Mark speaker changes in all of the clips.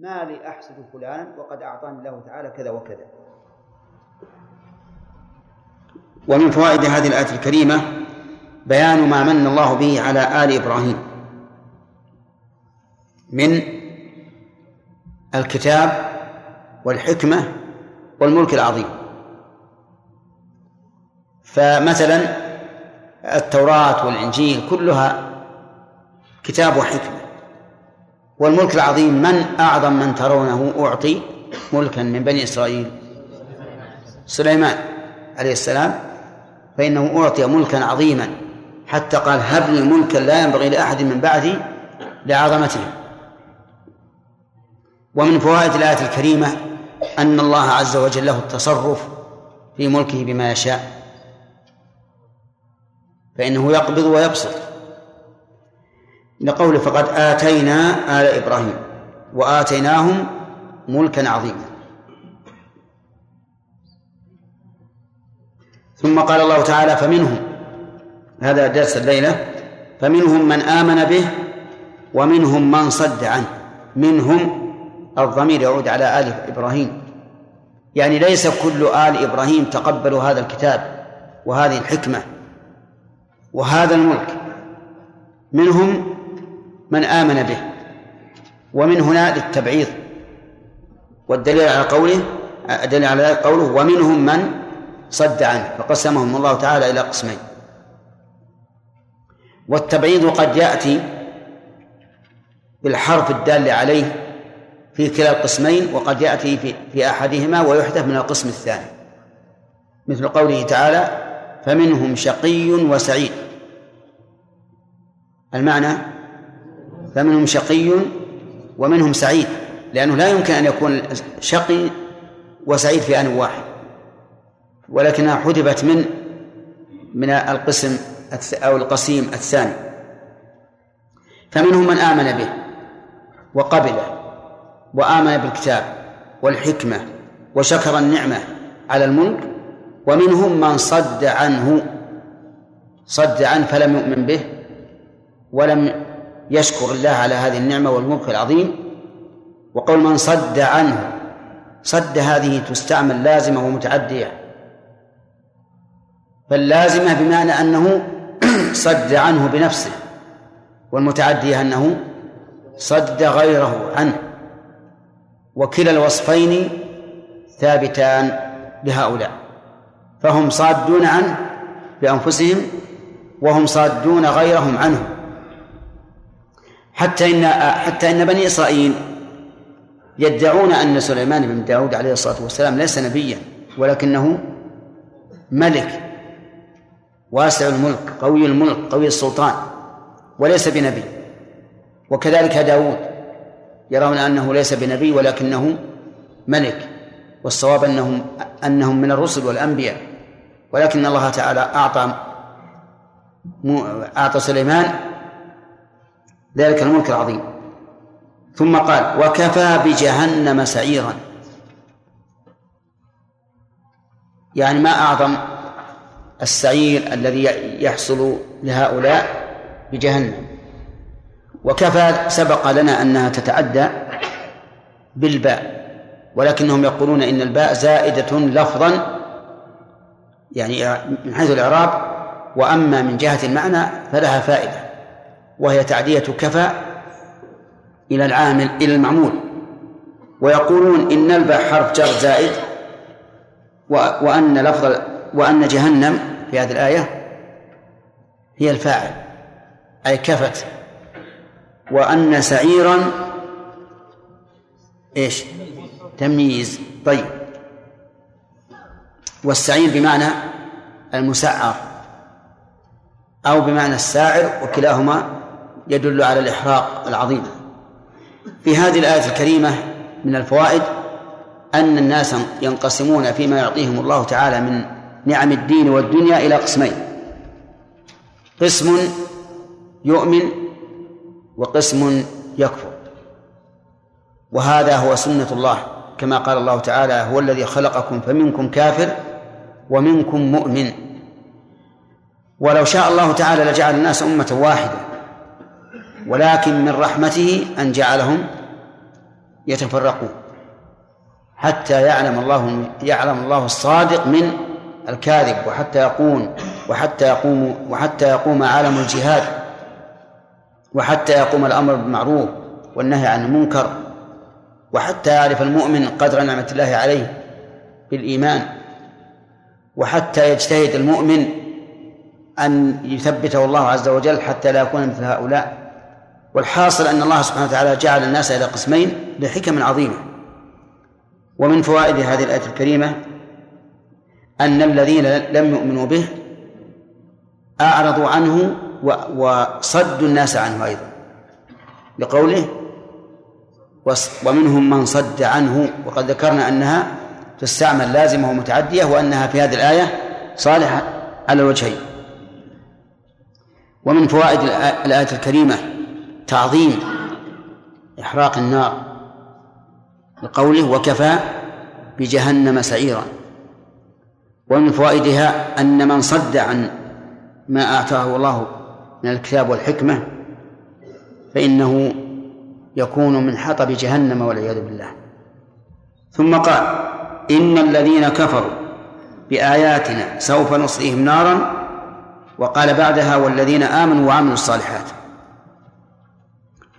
Speaker 1: ما لي أحسد فلانا وقد أعطاني الله تعالى كذا وكذا. ومن فوائد هذه الآية الكريمة بيان ما من الله به على آل إبراهيم. من الكتاب والحكمة والملك العظيم. فمثلا التوراة والإنجيل كلها كتاب وحكمة. والملك العظيم من أعظم من ترونه أعطي ملكا من بني إسرائيل؟ سليمان عليه السلام. فإنه أعطي ملكا عظيما حتى قال هب لي ملكا لا ينبغي لأحد من بعدي لعظمته. ومن فوائد الآية الكريمة أن الله عز وجل له التصرف في ملكه بما يشاء فإنه يقبض ويبسط. لقوله فقد آتينا آل إبراهيم وآتيناهم ملكا عظيما. ثم قال الله تعالى فمنهم هذا درس الليلة فمنهم من آمن به ومنهم من صد عنه منهم الضمير يعود على آل إبراهيم. يعني ليس كل آل إبراهيم تقبلوا هذا الكتاب وهذه الحكمة وهذا الملك. منهم من آمن به. ومن هنا للتبعيض. والدليل على قوله الدليل على قوله ومنهم من صد عنه فقسمهم الله تعالى إلى قسمين. والتبعيض قد يأتي بالحرف الدال عليه في كلا القسمين وقد يأتي في, في أحدهما ويحدث من القسم الثاني. مثل قوله تعالى فمنهم شقي وسعيد. المعنى فمنهم شقي ومنهم سعيد لأنه لا يمكن أن يكون شقي وسعيد في آن واحد. ولكنها حذفت من من القسم أو القسيم الثاني. فمنهم من آمن به وقبله وآمن بالكتاب والحكمة وشكر النعمة على الملك. ومنهم من صد عنه صد عنه فلم يؤمن به ولم يشكر الله على هذه النعمة والملك العظيم. وقول من صد عنه صد هذه تستعمل لازمة ومتعدية. فاللازمة بمعنى أنه صد عنه بنفسه والمتعدية أنه صد غيره عنه. وكلا الوصفين ثابتان لهؤلاء. فهم صادون عنه بأنفسهم وهم صادون غيرهم عنه. حتى إن حتى إن بني إسرائيل يدعون أن سليمان بن داود عليه الصلاة والسلام ليس نبيا ولكنه ملك واسع الملك قوي الملك قوي السلطان وليس بنبي. وكذلك داود يرون أنه ليس بنبي ولكنه ملك. والصواب أنهم أنهم من الرسل والأنبياء. ولكن الله تعالى أعطى أعطى سليمان ذلك الملك العظيم. ثم قال وكفى بجهنم سعيرا. يعني ما أعظم السعير الذي يحصل لهؤلاء بجهنم. وكفى سبق لنا أنها تتعدى بالباء ولكنهم يقولون إن الباء زائدة لفظا يعني من حيث الإعراب وأما من جهة المعنى فلها فائدة. وهي تعدية كفى إلى العامل إلى المعمول. ويقولون إن الباء حرف جر زائد وأن لفظ وأن جهنم في هذه الآية هي الفاعل أي كفت. وأن سعيرا إيش؟ تمييز. طيب. والسعير بمعنى المسعر أو بمعنى الساعر وكلاهما يدل على الإحراق العظيم. في هذه الآية الكريمة من الفوائد أن الناس ينقسمون فيما يعطيهم الله تعالى من نعم الدين والدنيا إلى قسمين. قسم يؤمن وقسم يكفر. وهذا هو سنة الله كما قال الله تعالى هو الذي خلقكم فمنكم كافر ومنكم مؤمن. ولو شاء الله تعالى لجعل الناس أمة واحدة ولكن من رحمته أن جعلهم يتفرقون حتى يعلم الله يعلم الله الصادق من الكاذب وحتى يقوم وحتى يقوم وحتى يقوم عالم الجهاد وحتى يقوم الأمر بالمعروف والنهي عن المنكر وحتى يعرف المؤمن قدر نعمة الله عليه بالإيمان وحتى يجتهد المؤمن أن يثبته الله عز وجل حتى لا يكون مثل هؤلاء. والحاصل أن الله سبحانه وتعالى جعل الناس إلى قسمين لحكم عظيمة. ومن فوائد هذه الآية الكريمة أن الذين لم يؤمنوا به أعرضوا عنه وصدوا الناس عنه أيضا. لقوله ومنهم من صد عنه وقد ذكرنا أنها تستعمل لازمة ومتعدية وأنها في هذه الآية صالحة على الوجهين. ومن فوائد الآية الكريمة تعظيم إحراق النار لقوله وكفى بجهنم سعيرا ومن فوائدها أن من صد عن ما أعطاه الله من الكتاب والحكمة فإنه يكون من حطب جهنم والعياذ بالله. ثم قال إن الذين كفروا بآياتنا سوف نصليهم نارا. وقال بعدها والذين آمنوا وعملوا الصالحات.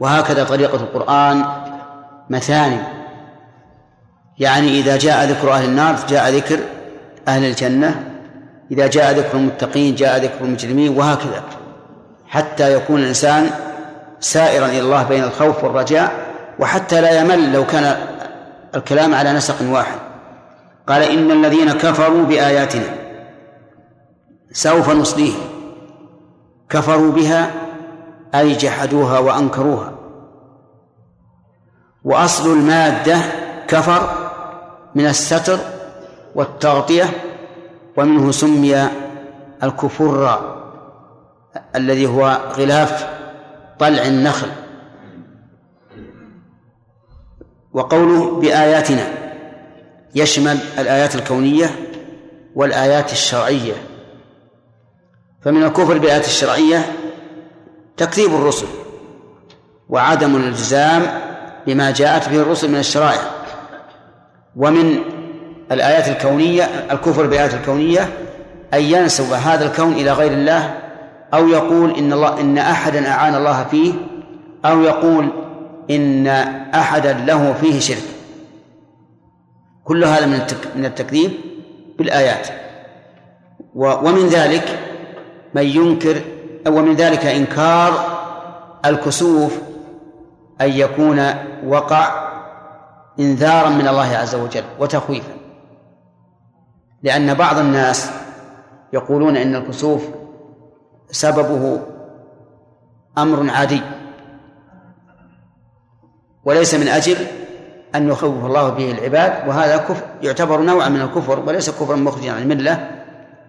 Speaker 1: وهكذا طريقة القرآن مثاني. يعني إذا جاء ذكر أهل النار جاء ذكر أهل الجنة. إذا جاء ذكر المتقين جاء ذكر المجرمين وهكذا. حتى يكون الإنسان سائرا إلى الله بين الخوف والرجاء وحتى لا يمل لو كان الكلام على نسق واحد. قال إن الذين كفروا بآياتنا سوف نصليهم. كفروا بها أي جحدوها وأنكروها. وأصل المادة كفر من الستر والتغطية ومنه سمي الكفر الذي هو غلاف طلع النخل. وقوله بآياتنا يشمل الآيات الكونية والآيات الشرعية. فمن الكفر بالآيات الشرعية تكذيب الرسل وعدم الالتزام بما جاءت به الرسل من الشرائع ومن الآيات الكونية الكفر بالآيات الكونية أن ينسب هذا الكون إلى غير الله أو يقول إن الله إن أحدا أعان الله فيه أو يقول إن أحدا له فيه شرك. كل هذا من من التكذيب بالآيات. ومن ذلك من ينكر ومن ذلك إنكار الكسوف أن يكون وقع إنذارا من الله عز وجل وتخويفا. لأن بعض الناس يقولون إن الكسوف سببه أمر عادي وليس من أجل أن يخوف الله به العباد وهذا كفر يعتبر نوعا من الكفر وليس كفرا مخرجا عن الملة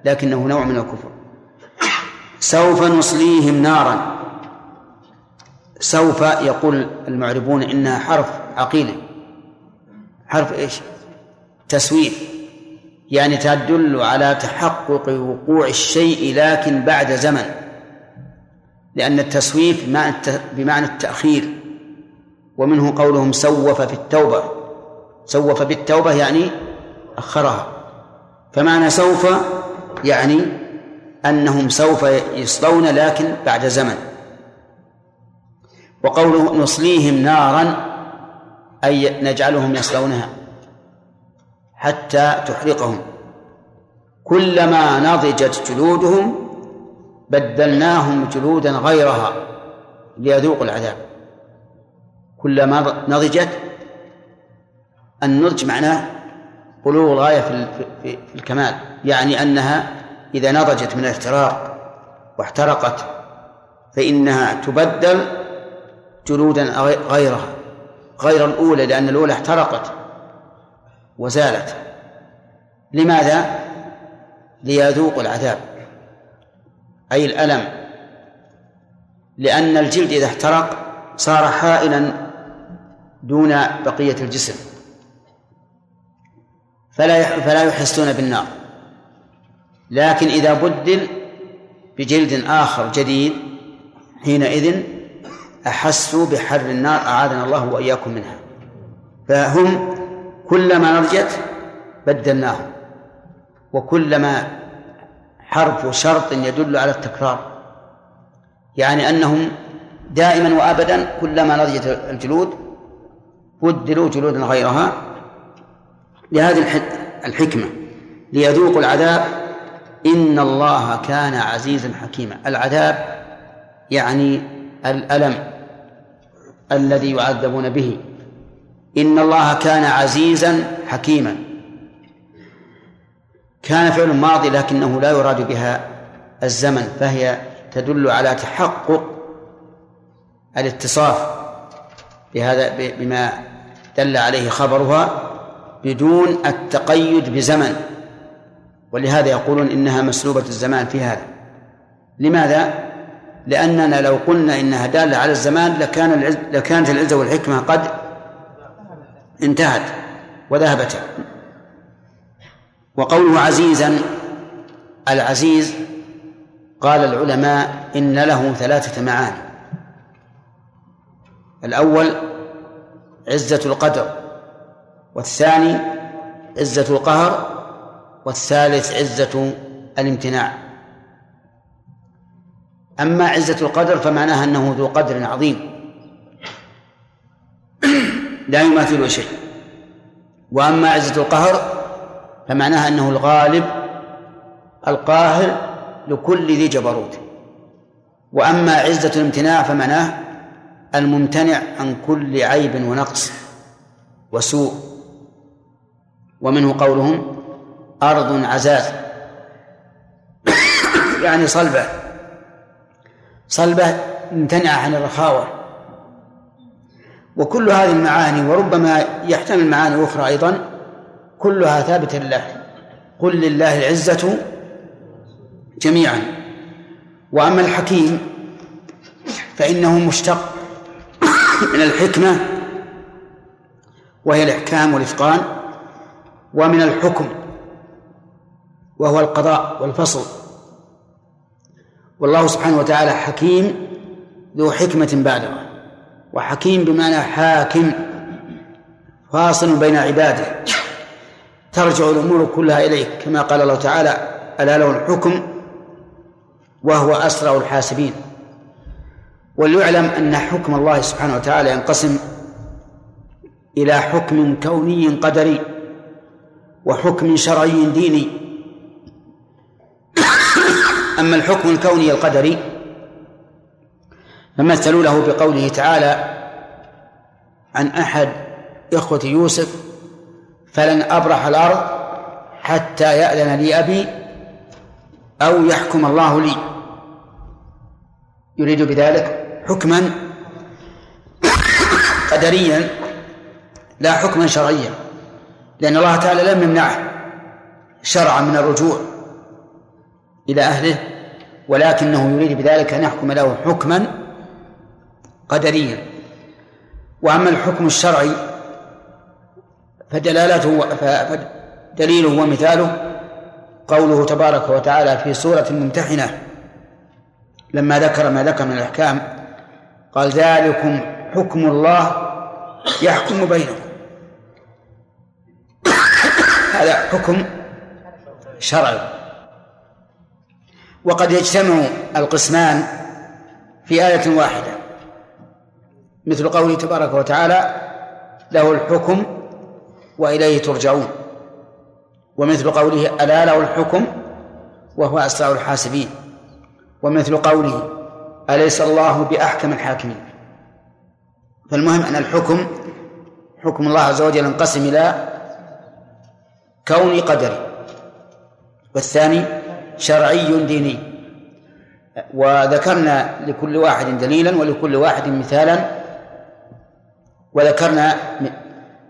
Speaker 1: لكنه نوع من الكفر. سوف نصليهم نارا. سوف يقول المعربون إنها حرف عقيلة. حرف إيش؟ تسويف. يعني تدل على تحقق وقوع الشيء لكن بعد زمن. لأن التسويف بمعنى التأخير. ومنه قولهم سوف في التوبة. سوف بالتوبة يعني أخرها. فمعنى سوف يعني أنهم سوف يصلون لكن بعد زمن. وقوله نصليهم نارا أي نجعلهم يصلونها حتى تحرقهم. كلما نضجت جلودهم بدلناهم جلودا غيرها ليذوقوا العذاب. كلما نضجت النضج معناه بلوغ في, في الكمال يعني أنها إذا نضجت من الاحتراق واحترقت فإنها تبدل جلودا غيرها غير الأولى لأن الأولى احترقت وزالت. لماذا؟ ليذوقوا العذاب أي الألم. لأن الجلد إذا احترق صار حائلا دون بقية الجسم فلا فلا يحسون بالنار. لكن إذا بدل بجلد آخر جديد حينئذ أحسوا بحر النار أعاذنا الله وإياكم منها. فهم كلما نضجت بدلناهم وكلما حرف شرط يدل على التكرار. يعني أنهم دائما وأبدا كلما نضجت الجلود بدلوا جلودا غيرها. لهذه الحكمة ليذوقوا العذاب إن الله كان عزيزا حكيما. العذاب يعني الألم الذي يعذبون به. إن الله كان عزيزا حكيما. كان فعل ماضي لكنه لا يراد بها الزمن فهي تدل على تحقق الاتصاف بهذا بما دل عليه خبرها بدون التقيد بزمن. ولهذا يقولون إنها مسلوبة الزمان في هذا. لماذا؟ لأننا لو قلنا إنها دالة على الزمان لكان العز لكانت العزة والحكمة قد انتهت وذهبتا وقوله عزيزا العزيز قال العلماء إن له ثلاثة معاني. الأول عزة القدر والثاني عزة القهر والثالث عزة الامتناع. أما عزة القدر فمعناها أنه ذو قدر عظيم. لا يماثله شيء. وأما عزة القهر فمعناها أنه الغالب القاهر لكل ذي جبروت. وأما عزة الامتناع فمعناه الممتنع عن كل عيب ونقص وسوء. ومنه قولهم أرض عزاز. يعني صلبة. صلبة ممتنعة عن الرخاوة. وكل هذه المعاني وربما يحتمل معاني أخرى أيضا كلها ثابتة لله. قل لله العزة جميعا. وأما الحكيم فإنه مشتق من الحكمة وهي الإحكام والإتقان ومن الحكم. وهو القضاء والفصل. والله سبحانه وتعالى حكيم ذو حكمة بالغة وحكيم بمعنى حاكم فاصل بين عباده. ترجع الأمور كلها إليه كما قال الله تعالى ألا له الحكم وهو أسرع الحاسبين. وليعلم أن حكم الله سبحانه وتعالى ينقسم إلى حكم كوني قدري وحكم شرعي ديني. أما الحكم الكوني القدري فمثلوا له بقوله تعالى عن أحد إخوة يوسف فلن أبرح الأرض حتى يأذن لي أبي أو يحكم الله لي. يريد بذلك حكما قدريا لا حكما شرعيا لأن الله تعالى لم يمنعه شرعا من الرجوع. إلى أهله ولكنه يريد بذلك أن يحكم له حكما قدريا. وأما الحكم الشرعي فدلالته فدليله ومثاله قوله تبارك وتعالى في سورة الممتحنة لما ذكر ما ذكر من الأحكام قال ذلكم حكم الله يحكم بينكم. هذا حكم شرعي. وقد يجتمع القسمان في آية واحدة. مثل قوله تبارك وتعالى له الحكم وإليه ترجعون. ومثل قوله ألا له الحكم وهو أسرع الحاسبين. ومثل قوله أليس الله بأحكم الحاكمين? فالمهم أن الحكم حكم الله عز وجل ينقسم إلى كوني قدري والثاني شرعي ديني. وذكرنا لكل واحد دليلا ولكل واحد مثالا. وذكرنا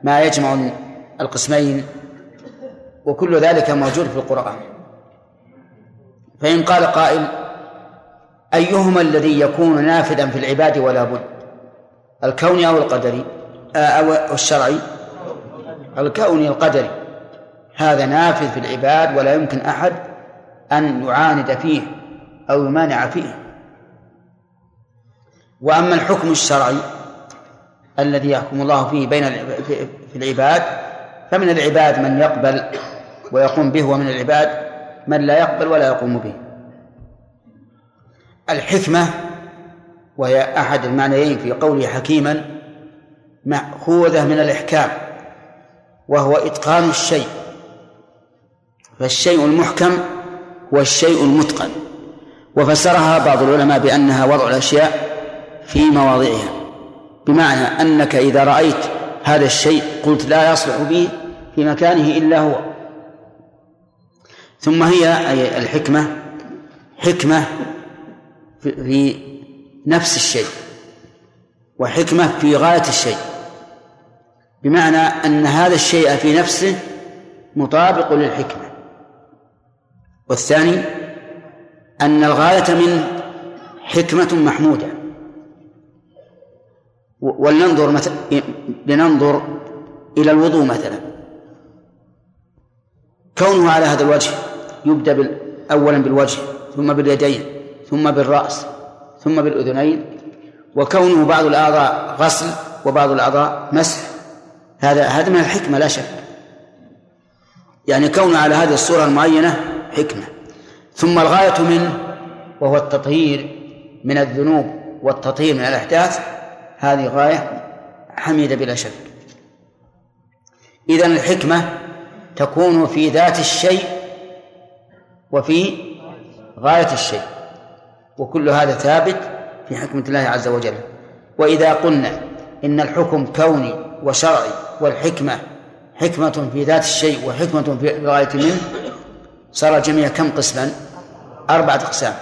Speaker 1: ما يجمع القسمين. وكل ذلك موجود في القرآن. فإن قال قائل أيهما الذي يكون نافذا في العباد ولا بد؟ الكوني أو القدري آه، أو الشرعي؟ الكوني القدري هذا نافذ في العباد ولا يمكن أحد أن يعاند فيه أو يمانع فيه. وأما الحكم الشرعي الذي يحكم الله فيه بين في العباد فمن العباد من يقبل ويقوم به ومن العباد من لا يقبل ولا يقوم به. الحكمة وهي أحد المعنيين في قوله حكيما مأخوذة من الإحكام وهو إتقان الشيء. فالشيء المحكم هو الشيء المتقن. وفسرها بعض العلماء بأنها وضع الأشياء في مواضعها بمعنى أنك إذا رأيت هذا الشيء قلت لا يصلح به في مكانه إلا هو. ثم هي أي الحكمة حكمة في نفس الشيء وحكمة في غاية الشيء بمعنى أن هذا الشيء في نفسه مطابق للحكمة. والثاني أن الغاية منه حكمة محمودة. ولننظر مثلا لننظر إلى الوضوء مثلا. كونه على هذا الوجه يبدأ أولا بالوجه ثم باليدين ثم بالرأس ثم بالأذنين. وكونه بعض الأعضاء غسل وبعض الأعضاء مسح. هذا هذا من الحكمة لا شك. يعني كونه على هذه الصورة المعينة حكمة. ثم الغاية منه وهو التطهير من الذنوب والتطهير من الأحداث هذه غاية حميدة بلا شك. إذن الحكمة تكون في ذات الشيء وفي غاية الشيء. وكل هذا ثابت في حكمة الله عز وجل. وإذا قلنا إن الحكم كوني وشرعي والحكمة حكمة في ذات الشيء وحكمة في الغاية منه صار الجميع كم قسما؟ أربعة أقسام.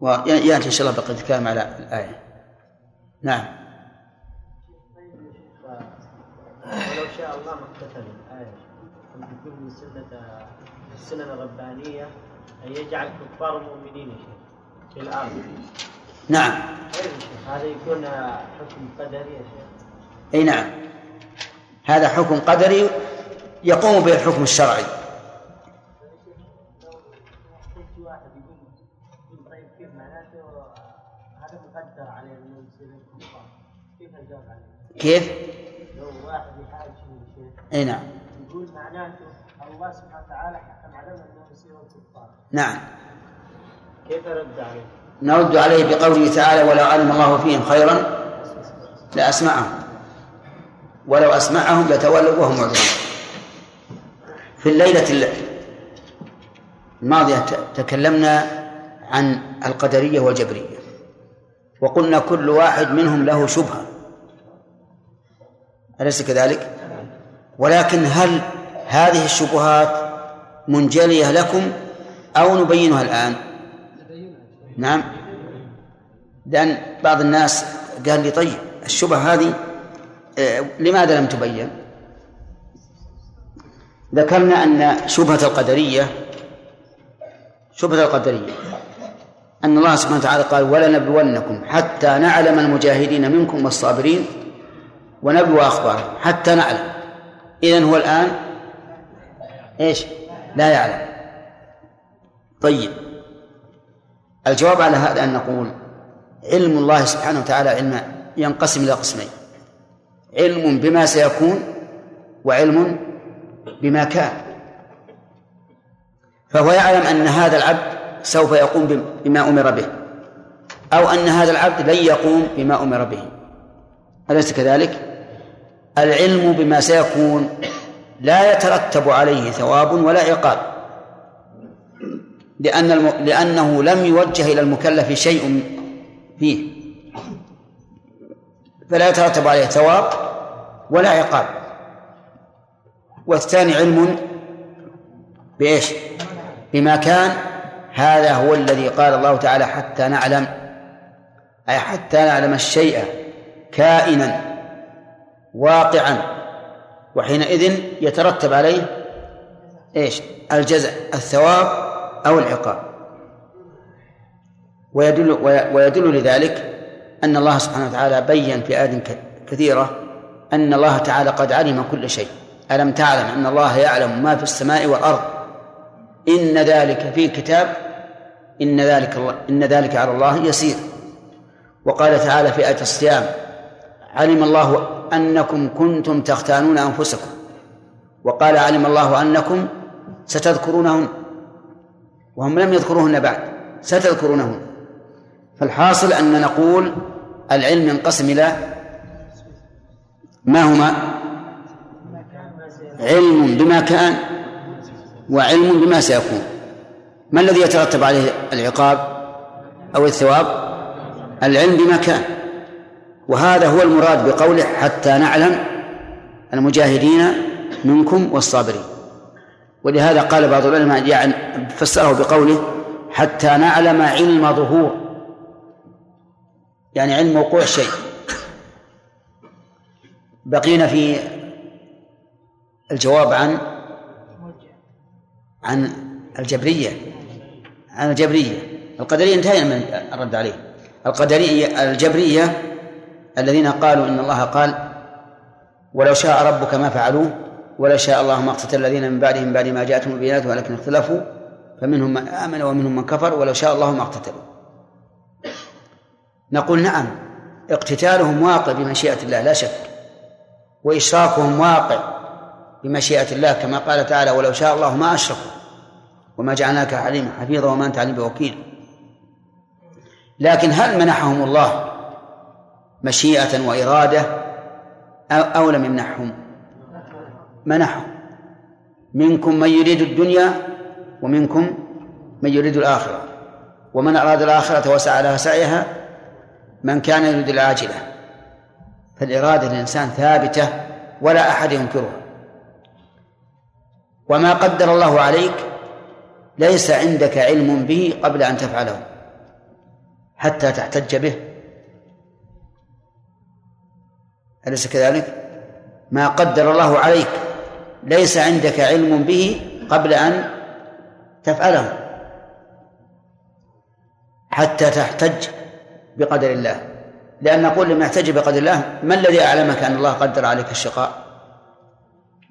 Speaker 1: ويأتي إن شاء الله بقية الكلام على الآية. نعم.
Speaker 2: ولو شاء الله ما اقتتل الآية. تكون من سنة السنن الربانية أن يجعل كفار المؤمنين في الأرض.
Speaker 1: نعم.
Speaker 2: هذا يكون حكم قدري يا شيخ.
Speaker 1: أي نعم. هذا حكم قدري يقوم به الحكم الشرعي كيف؟
Speaker 2: لو واحد يحاج
Speaker 1: إي نعم
Speaker 2: يقول معناته الله سبحانه وتعالى حكم عليهم انهم يصيرون كفار
Speaker 1: نعم
Speaker 2: كيف رد عليه؟
Speaker 1: نرد عليه بقوله تعالى ولو علم الله فيهم خيرا لأسمعهم ولو أسمعهم لتولوا وهم معرضون في الليلة الماضية تكلمنا عن القدرية والجبرية وقلنا كل واحد منهم له شبهة أليس كذلك؟ ولكن هل هذه الشبهات منجلية لكم أو نبينها الآن؟ نعم لأن بعض الناس قال لي طيب الشبهة هذه آه، لماذا لم تبين؟ ذكرنا أن شبهة القدرية شبهة القدرية. أن الله سبحانه وتعالى قال ولنبلونكم حتى نعلم المجاهدين منكم والصابرين ونبلو أخبارهم حتى نعلم. إذن هو الآن إيش؟ لا يعلم. طيب. الجواب على هذا أن نقول علم الله سبحانه وتعالى علم ينقسم إلى قسمين علم بما سيكون وعلم بما كان. فهو يعلم أن هذا العبد سوف يقوم بما أمر به أو أن هذا العبد لن يقوم بما أمر به. أليس كذلك؟ العلم بما سيكون لا يترتب عليه ثواب ولا عقاب لأن الم... لأنه لم يوجه إلى المكلف شيء فيه. فلا يترتب عليه ثواب ولا عقاب. والثاني علم بإيش؟ بما كان. هذا هو الذي قال الله تعالى حتى نعلم أي حتى نعلم الشيء كائنا واقعا وحينئذ يترتب عليه إيش؟ الجزاء الثواب أو العقاب. ويدل ويدل لذلك أن الله سبحانه وتعالى بين في آيات كثيرة أن الله تعالى قد علم كل شيء. ألم تعلم أن الله يعلم ما في السماء والأرض؟ إن ذلك في كتاب إن ذلك الله إن ذلك على الله يسير. وقال تعالى في آية الصيام علم الله أنكم كنتم تختانون أنفسكم. وقال علم الله أنكم ستذكرونهن وهم لم يذكروهن بعد ستذكرونهن. فالحاصل أن نقول العلم ينقسم إلى ما هما؟ علم بما كان وعلم بما سيكون. ما الذي يترتب عليه العقاب أو الثواب؟ العلم بما كان. وهذا هو المراد بقوله حتى نعلم المجاهدين منكم والصابرين. ولهذا قال بعض العلماء يعني فسره بقوله حتى نعلم علم ظهور. يعني علم وقوع الشيء بقينا في الجواب عن عن الجبرية عن الجبرية. القدرية انتهينا من الرد عليه. القدرية الجبرية الذين قالوا إن الله قال ولو شاء ربك ما فعلوه ولو شاء الله ما اقتتل الذين من بعدهم بعد ما جاءتهم البينات ولكن اختلفوا فمنهم من آمن ومنهم من كفر ولو شاء الله ما اقتتلوا. نقول نعم اقتتالهم واقع بمشيئة الله لا شك وإشراكهم واقع بمشيئة الله كما قال تعالى ولو شاء الله ما أشركوا وما جعلناك عليم حفيظا وما أنت عليم بوكيل. لكن هل منحهم الله مشيئة وإرادة؟ أو لم يمنحهم؟ منحهم. منكم من يريد الدنيا ومنكم من يريد الآخرة. ومن أراد الآخرة وسعى لها سعيها من كان يريد العاجلة. فالإرادة للإنسان ثابتة ولا أحد ينكرها. وما قدر الله عليك ليس عندك علم به قبل أن تفعله حتى تحتج به. أليس كذلك؟ ما قدر الله عليك ليس عندك علم به قبل أن تفعله حتى تحتج بقدر الله. لأن نقول لما يحتج بقدر الله ما الذي أعلمك أن الله قدر عليك الشقاء؟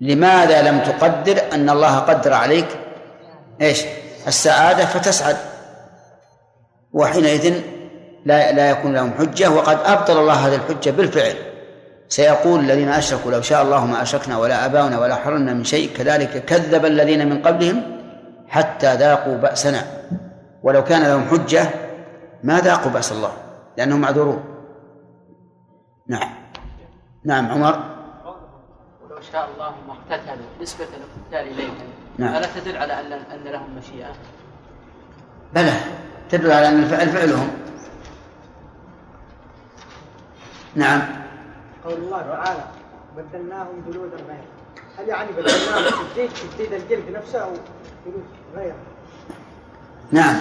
Speaker 1: لماذا لم تقدر أن الله قدر عليك؟ إيش؟ السعادة فتسعد. وحينئذ لا لا يكون لهم حجة وقد أبطل الله هذه الحجة بالفعل. سيقول الذين أشركوا لو شاء الله ما أشركنا ولا آباؤنا ولا حرمنا من شيء كذلك كذب الذين من قبلهم حتى ذاقوا بأسنا. ولو كان لهم حجة ما ذاقوا بأس الله لأنهم معذورون. نعم. نعم عمر.
Speaker 3: ولو شاء الله ما اقتتلوا نسبة الاقتتال إليهم.
Speaker 1: نعم.
Speaker 3: ألا تدل على أن أن لهم مشيئة؟
Speaker 1: بلى. تدل على أن الفعل فعلهم. نعم.
Speaker 4: قول الله تعالى بدلناهم جلودا غير. هل يعني بدلناهم تجديد تجديد الجلد نفسه أو جلود غيره؟
Speaker 1: نعم.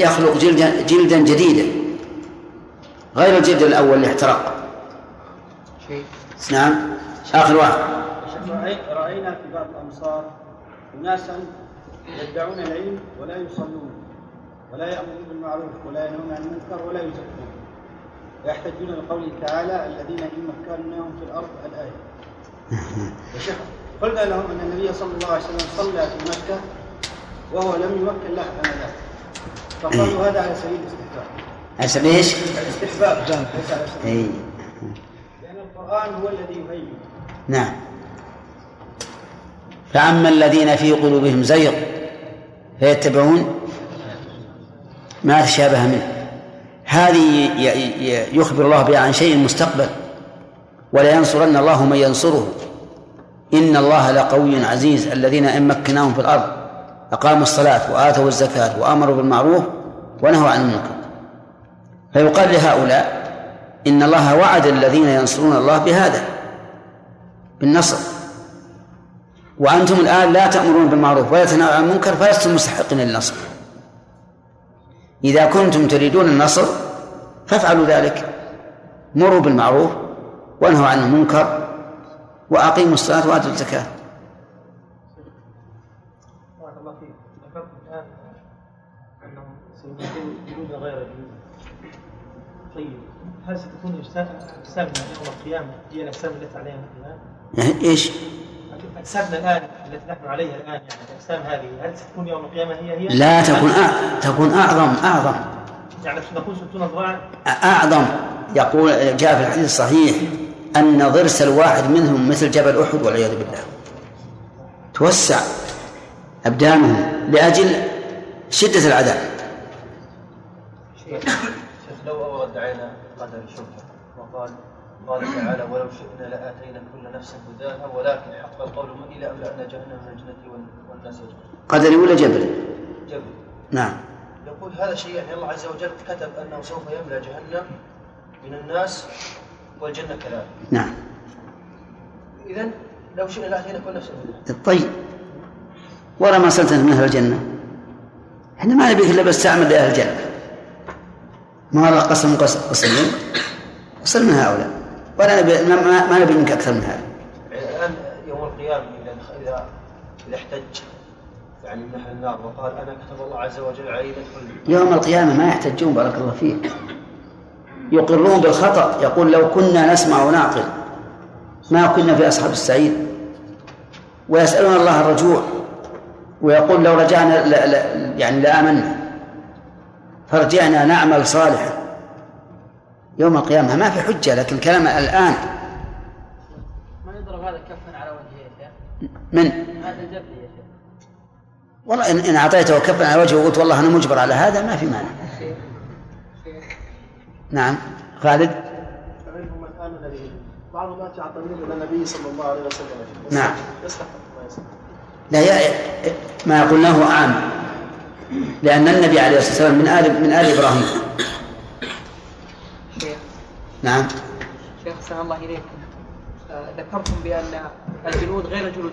Speaker 1: يخلق جلدا جلدا جديدا. غير الجلد الأول اللي احترق
Speaker 3: شيء.
Speaker 1: نعم. آخر واحد.
Speaker 5: رأي- رأينا في بعض الأمصار أناسا يدعون العلم ولا يصلون ولا يأمرون بالمعروف ولا ينهون عن المنكر ولا يزكون. ويحتجون بقوله تعالى الذين إن مكناهم في الأرض الآية. قلنا لهم أن النبي صلى الله عليه وسلم صلى في مكة وهو لم يمكن له آنذاك فقالوا هذا على سبيل الاستحباب.
Speaker 1: حسب إيش؟
Speaker 5: الاستحباب. ليس على سبيل
Speaker 1: اي
Speaker 5: لأن القرآن هو الذي يهيئ
Speaker 1: نعم. فأما الذين في قلوبهم زيغ فيتبعون ما تشابه منه. هذه يخبر الله بها عن شيء مستقبل ولا ينصرن الله من ينصره. إن الله لقوي عزيز الذين إن مكناهم في الأرض أقاموا الصلاة وآتوا الزكاة وأمروا بالمعروف ونهوا عن المنكر. فيقال لهؤلاء إن الله وعد الذين ينصرون الله بهذا. بالنصر. وأنتم الآن لا تأمرون بالمعروف ولا تنهون عن المنكر فلستم مستحقين للنصر. إذا كنتم تريدون النصر فافعلوا ذلك. مروا بالمعروف وانهوا عن المنكر وأقيموا الصلاة وآتوا الزكاة.
Speaker 4: طيب هل ستكون اجسامنا يوم القيامة هي الاجسام التي عليها الان؟
Speaker 1: إيش؟
Speaker 4: اجسامنا الآن التي نحن عليها الآن يعني الأجسام هذه هل ستكون يوم القيامة هي هي؟
Speaker 1: لا تكون أع... تكون أعظم أعظم.
Speaker 4: يعني نقول ستون ذراعا
Speaker 1: أعظم. يقول جاء في الحديث الصحيح أن ضرس الواحد منهم مثل جبل أحد والعياذ بالله. توسع أبدانهم لأجل شدة العذاب.
Speaker 6: شيخ لو أورد علينا قدر الشبهة وقال قال تعالى ولو شئنا لآتينا كل نفس هداها ولكن حق القول إلى أملأن جهنم من الجنة والناس
Speaker 1: قدري ولا جبل؟
Speaker 6: جبل
Speaker 1: نعم.
Speaker 6: يقول هذا شيء يعني الله عز وجل كتب أنه سوف يملأ جهنم من الناس والجنة كذلك
Speaker 1: نعم.
Speaker 6: إذا لو شئنا لآتينا كل نفس هداها.
Speaker 1: طيب. ورا ما سلتنا من أهل الجنة؟ إحنا ما نبيك إلا بس تعمل لأهل الجنة. ما الله قسم قسمين؟ قسم من هؤلاء. ولا نبي ما, ما نبي منك أكثر من هذا.
Speaker 6: الآن يوم القيامة إذا إذا إذا احتج يعني من أهل النار وقال أنا كتب الله عز وجل علي ندخل
Speaker 1: يوم القيامة ما يحتجون بارك الله فيك. يقرون بالخطأ يقول لو كنا نسمع ونعقل ما كنا في أصحاب السعير. ويسألون الله الرجوع ويقول لو رجعنا لا لا يعني لآمنا. فرجعنا نعمل صالحا. يوم القيامة ما في حجة لكن الكلام الآن.
Speaker 3: ما يضرب هذا كفا على وجهه
Speaker 1: من؟
Speaker 3: هذا الجبل
Speaker 1: والله إن, إن أعطيته كفا على وجهه وقلت والله أنا مجبر على هذا ما في مانع. نعم. خالد؟
Speaker 7: من بعض الناس يعتمدون إلى النبي صلى الله عليه وسلم
Speaker 1: نعم.
Speaker 7: يصلح
Speaker 1: لا يا ما قلناه عام. لأن النبي عليه الصلاة والسلام من آل من آل إبراهيم. نعم.
Speaker 3: شيخ أحسن الله إليكم آه، ذكرتم بأن الجلود غير الجلود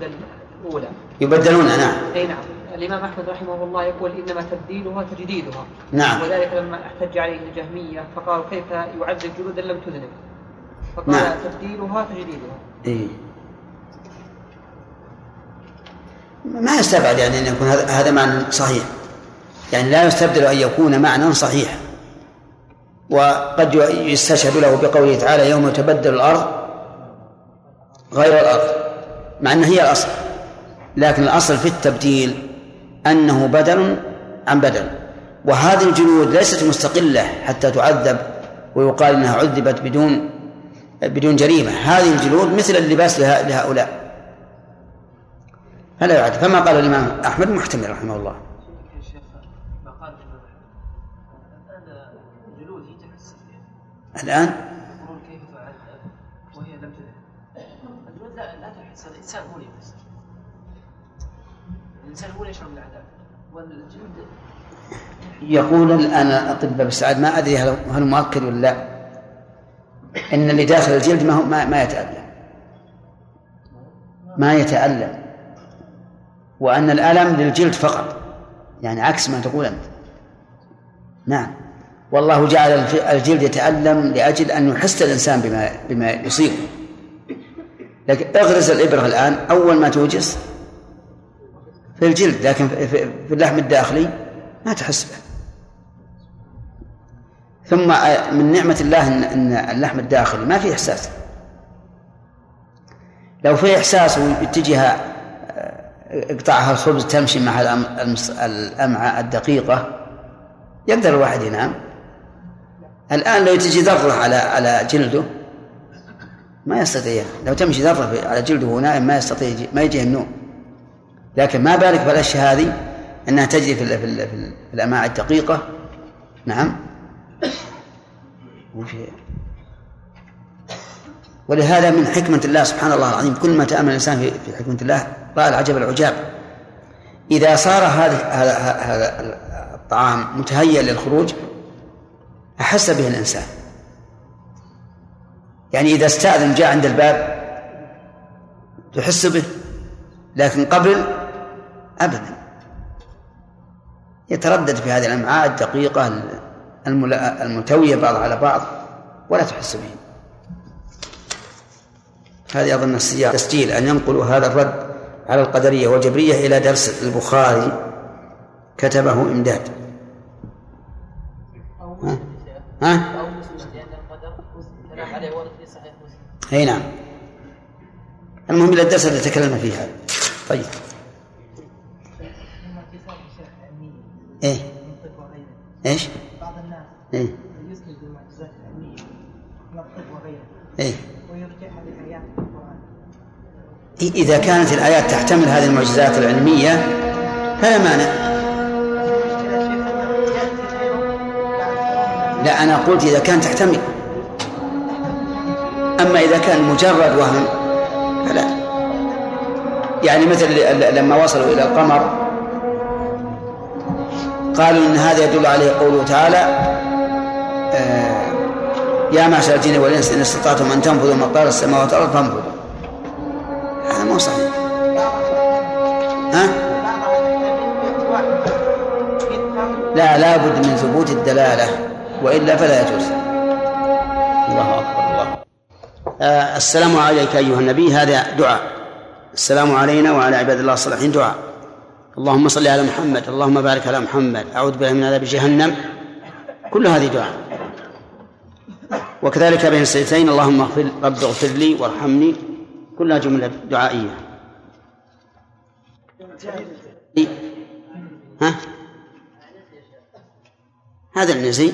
Speaker 3: الأولى.
Speaker 1: يبدلون نعم.
Speaker 3: أي نعم. الإمام أحمد رحمه الله يقول إنما تبديلها تجديدها.
Speaker 1: نعم.
Speaker 3: وذلك لما احتج عليه الجهمية فقالوا كيف يعذب جلودا لم تذنب؟ فقال
Speaker 1: نعم.
Speaker 3: تبديلها تجديدها.
Speaker 1: إيه. ما يستبعد يعني أن يكون هذا هذا معنى صحيح. يعني لا يستبدل أن يكون معنى صحيح. وقد يستشهد له بقوله تعالى يوم تبدل الأرض غير الأرض مع أنها هي الأصل لكن الأصل في التبديل أنه بدل عن بدل. وهذه الجلود ليست مستقلة حتى تعذب ويقال أنها عذبت بدون بدون جريمة. هذه الجلود مثل اللباس لهؤلاء. فلا يعد فما قال الإمام أحمد محتمل رحمه الله.
Speaker 8: الآن؟ كيف تعذب وهي لم الإنسان هو الإنسان هو اللي يشعر بالعذاب والجلد
Speaker 1: يقول الآن الأطباء بالسعاد ما أدري هل هل مؤكد ولا لا. إن اللي داخل الجلد ما هو ما, ما يتألم. ما يتألم. وأن الألم للجلد فقط. يعني عكس ما تقول أنت. نعم. والله جعل الجلد يتألم لأجل أن يحس الإنسان بما بما يصيبه لكن اغرز الإبرة الآن أول ما توجس في الجلد لكن في اللحم الداخلي ما تحس به. ثم من نعمة الله إن اللحم الداخلي ما فيه إحساس. لو في إحساس واتجه اقطعها الخبز تمشي مع الأمعاء الدقيقة يقدر الواحد ينام. الآن لو تجي ذرة على على جلده ما يستطيع. لو تمشي ذرة على جلده وهو نائم ما يستطيع يجي- ما يجيه النوم. لكن ما بالك بالأشياء هذه؟ أنها تجري في, في, في, ال- في الأمعاء الدقيقة. نعم. ولهذا من حكمة الله سبحان الله العظيم كل ما تأمل الإنسان في حكمة الله رأى العجب العجاب. إذا صار هذا هذا الطعام متهيأ للخروج أحس به الإنسان. يعني إذا استأذن جاء عند الباب تحس به لكن قبل أبدا. يتردد في هذه الأمعاء الدقيقة الملتوية بعض على بعض ولا تحس به. هذه أظن السياق. تسجيل أن ينقلوا هذا الرد على القدرية والجبرية إلى درس البخاري كتبه إمداد. ها؟
Speaker 3: مسلم؟ أو مسلم لأن القدر كلام عليه ورد في صحيح مسلم
Speaker 1: أي نعم المهم إلى الدرس الذي تكلمنا فيه هذا طيب إيه إيش؟
Speaker 9: بعض الناس
Speaker 1: إيه
Speaker 9: يسند المعجزات العلمية من وغيره
Speaker 1: إيه
Speaker 9: ويرجعها
Speaker 1: إذا كانت الآيات تحتمل هذه المعجزات العلمية فلا مانع لا أنا قلت إذا كانت تحتمل. أما إذا كان مجرد وهم فلا. يعني مثل لما وصلوا إلى القمر قالوا إن هذا يدل عليه قوله تعالى آه يا معشر الجن والإنس إن استطعتم أن تنفذوا مقدار السماوات والأرض فانفذوا. هذا مو صحيح. ها؟ لا لابد من ثبوت الدلالة. وإلا فلا يجوز. الله أكبر الله آه السلام عليك أيها النبي. هذا دعاء. السلام علينا وعلى عباد الله الصالحين. دعاء. اللهم صل على محمد اللهم بارك على محمد. أعوذ بالله من عذاب جهنم. كل هذه دعاء. وكذلك بين السيدتين اللهم اغفر رب اغفر لي وارحمني. كلها جملة دعائية. ها؟ هذا النزي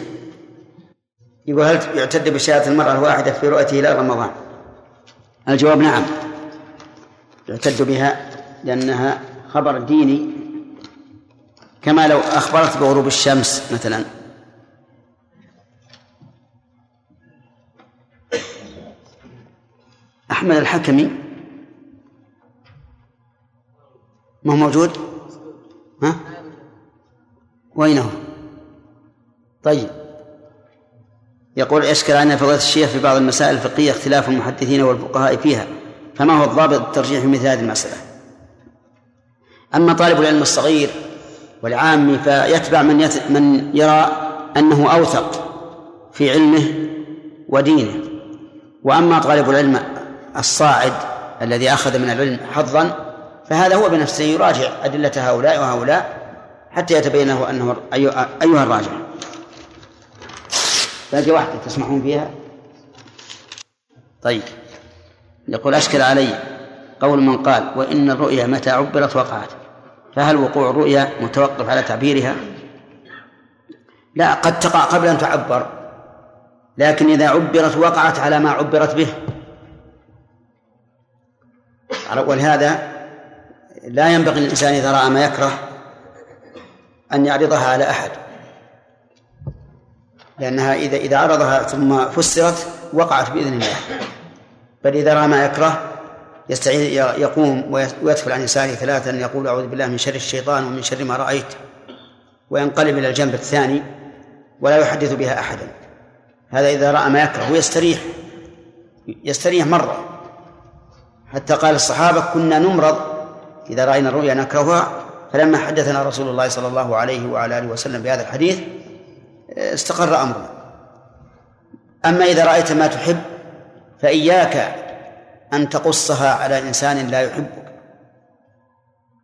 Speaker 1: يقول هل يعتد بشهادة المرأة الواحدة في رؤيته إلى رمضان؟ الجواب نعم. يعتد بها لأنها خبر ديني كما لو أخبرت بغروب الشمس مثلا. أحمد الحكمي ما هو موجود؟ ها؟ وين هو طيب. يقول اشكل عنا فضيلة الشيخ في بعض المسائل الفقهية اختلاف المحدثين والفقهاء فيها فما هو الضابط الترجيح في مثل هذه المسألة؟ أما طالب العلم الصغير والعامي فيتبع من يت... من يرى أنه أوثق في علمه ودينه. وأما طالب العلم الصاعد الذي أخذ من العلم حظا فهذا هو بنفسه يراجع أدلة هؤلاء وهؤلاء حتى يتبين له أنه أيها الراجع باقي واحدة تسمحون فيها طيب. يقول أشكل علي قول من قال وإن الرؤيا متى عبرت وقعت؟ فهل وقوع الرؤيا متوقف على تعبيرها؟ لا قد تقع قبل أن تعبر لكن إذا عبرت وقعت على ما عبرت به. ولهذا لا ينبغي للإنسان إذا رأى ما يكره أن يعرضها على أحد. لأنها إذا إذا عرضها ثم فسرت وقعت بإذن الله. بل إذا رأى ما يكره يستعيذ يقوم ويدفل عن يساره ثلاثا يقول أعوذ بالله من شر الشيطان ومن شر ما رأيت. وينقلب إلى الجنب الثاني ولا يحدث بها أحدا هذا إذا رأى ما يكره ويستريح يستريح مرة. حتى قال الصحابة كنا نمرض. إذا رأينا الرؤيا نكرهها فلما حدثنا رسول الله صلى الله عليه وعلى آله وسلم بهذا الحديث استقر أمرنا. أما إذا رأيت ما تحب فإياك أن تقصها على إنسان لا يحبك.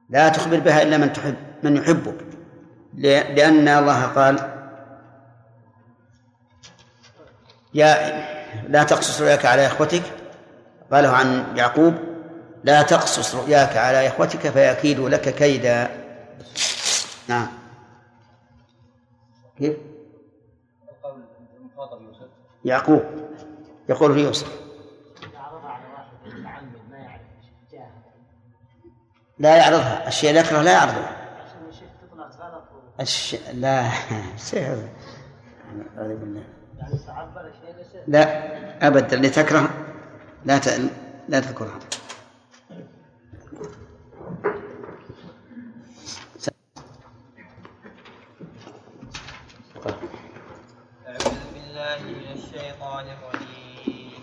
Speaker 1: لا تخبر بها إلا من تحب من يحبك. لأن الله قال يا لا تقصص رؤياك على إخوتك. قاله عن يعقوب لا تقصص رؤياك على إخوتك فيكيدوا لك كيدا. نعم. كيف؟ يعقوب يقول في يوسف. لا يعرضها الشيء اللي يكره لا يعرضها الش... لا أعوذ بالله لا أبدا اللي تكره لا ت... لا تذكرها
Speaker 9: أعوذ بالله الشيطان الرجيم.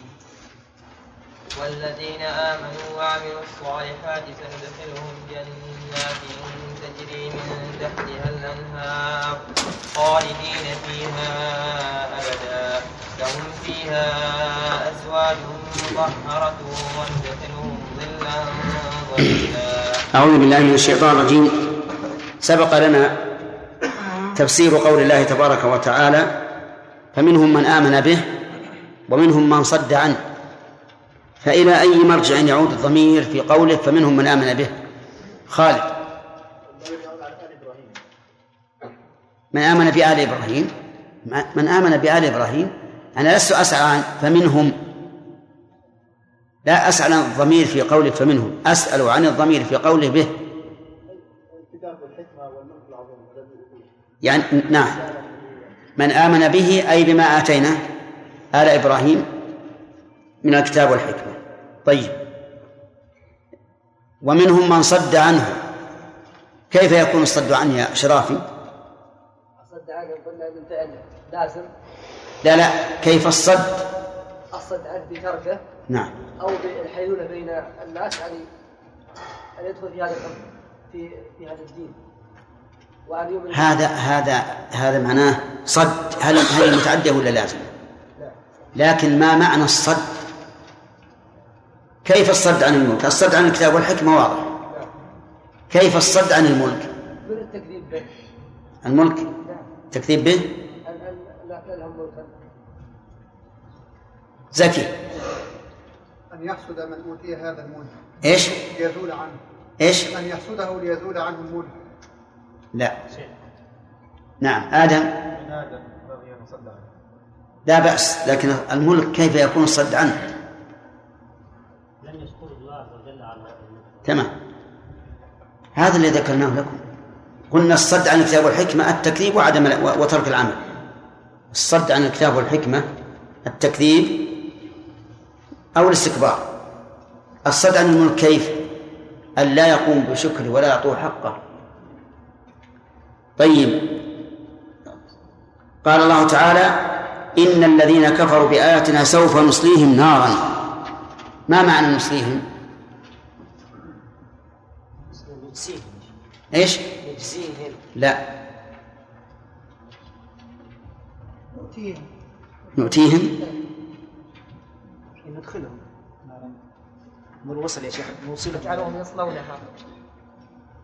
Speaker 9: والذين آمنوا وعملوا الصالحات سندخلهم جنات تجري من تحتها الأنهار خالدين فيها أبدا. لهم فيها أزواج مطهرة وندخلهم ظلا ظليلا.
Speaker 1: أعوذ بالله من الشيطان الرجيم. سبق لنا تفسير قول الله تبارك وتعالى فمنهم من آمن به ومنهم من صد عنه. فإلى أي مرجع يعود الضمير في قوله فمنهم من آمن به. خالد. من آمن بآل إبراهيم؟ من آمن بآل إبراهيم؟ أنا لست أسعى عن فمنهم. لا أسأل عن الضمير في قوله فمنهم. أسأل عن الضمير في قوله به. يعني نعم. من آمن به أي بما آتينا آل إبراهيم من الكتاب والحكمة. طيب. ومنهم من صد عنه. كيف يكون الصد عنه يا شرافي؟
Speaker 3: الصد عنه قلنا من فعل لازم.
Speaker 1: لا لا. كيف الصد؟
Speaker 3: الصد عنه بتركه.
Speaker 1: نعم.
Speaker 3: أو بالحيلولة بين الناس يعني أن يدخل في هذا في في هذا الدين.
Speaker 1: هذا هذا هذا معناه صد. هل هل متعدى ولا لازم؟ لكن ما معنى الصد؟ كيف الصد عن الملك؟ الصد عن الكتاب والحكمة واضح. كيف الصد عن الملك؟
Speaker 3: من التكذيب به.
Speaker 1: الملك؟ تكذيب به؟ زكي.
Speaker 10: أن يحسد من أوتي هذا الملك.
Speaker 1: إيش؟
Speaker 10: ليزول عنه.
Speaker 1: إيش؟
Speaker 10: أن يحسده ليزول عنه الملك.
Speaker 1: لا. نعم آدم. لا بأس لكن الملك كيف يكون الصد عنه؟
Speaker 2: لم الله عز وجل على
Speaker 1: تمام. هذا اللي ذكرناه لكم. قلنا الصد عن الكتاب والحكمة التكذيب وعدم وترك العمل. الصد عن الكتاب والحكمة التكذيب أو الاستكبار. الصد عن الملك كيف؟ أن لا يقوم بشكره ولا يعطوه حقه. طيب. قال الله تعالى إن الذين كفروا بآياتنا سوف نصليهم نارا. ما معنى نصليهم؟ إيش؟
Speaker 2: نجزيهم.
Speaker 1: لا.
Speaker 10: نؤتيه
Speaker 1: نؤتيهم.
Speaker 2: ندخلهم. من وصل يا شيخ. نوصلهم.
Speaker 3: يجعلهم يصلونها.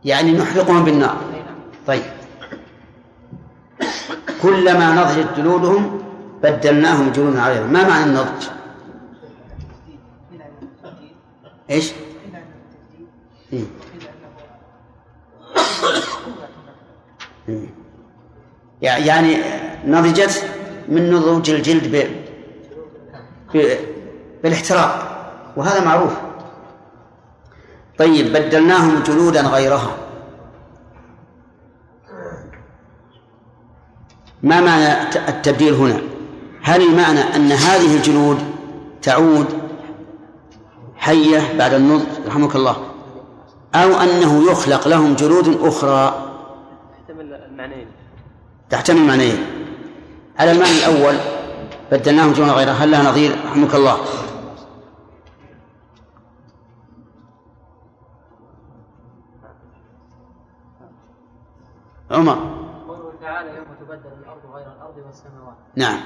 Speaker 1: يعني نحرقهم بالنار.
Speaker 3: أي نعم
Speaker 1: طيب. كلما نضجت جلودهم بدلناهم جلودا عليهم. ما معنى النضج؟ إيش؟ إيه. يعني نضجت من نضوج الجلد ب... ب... بالاحتراق وهذا معروف. طيب بدلناهم جلودا غيرها. ما معنى التبديل هنا؟ هل المعنى أن هذه الجلود تعود حية بعد النضج رحمك الله أو أنه يخلق لهم جلود أخرى؟
Speaker 2: يحتمل المعنيين.
Speaker 1: تحتمل معنيين على المعنى الأول بدلناهم جلودا غيرها هل لها نظير؟ رحمك الله. عمر
Speaker 3: قوله تعالى يوم تبدل الأرض غير الأرض والسماوات
Speaker 1: نعم.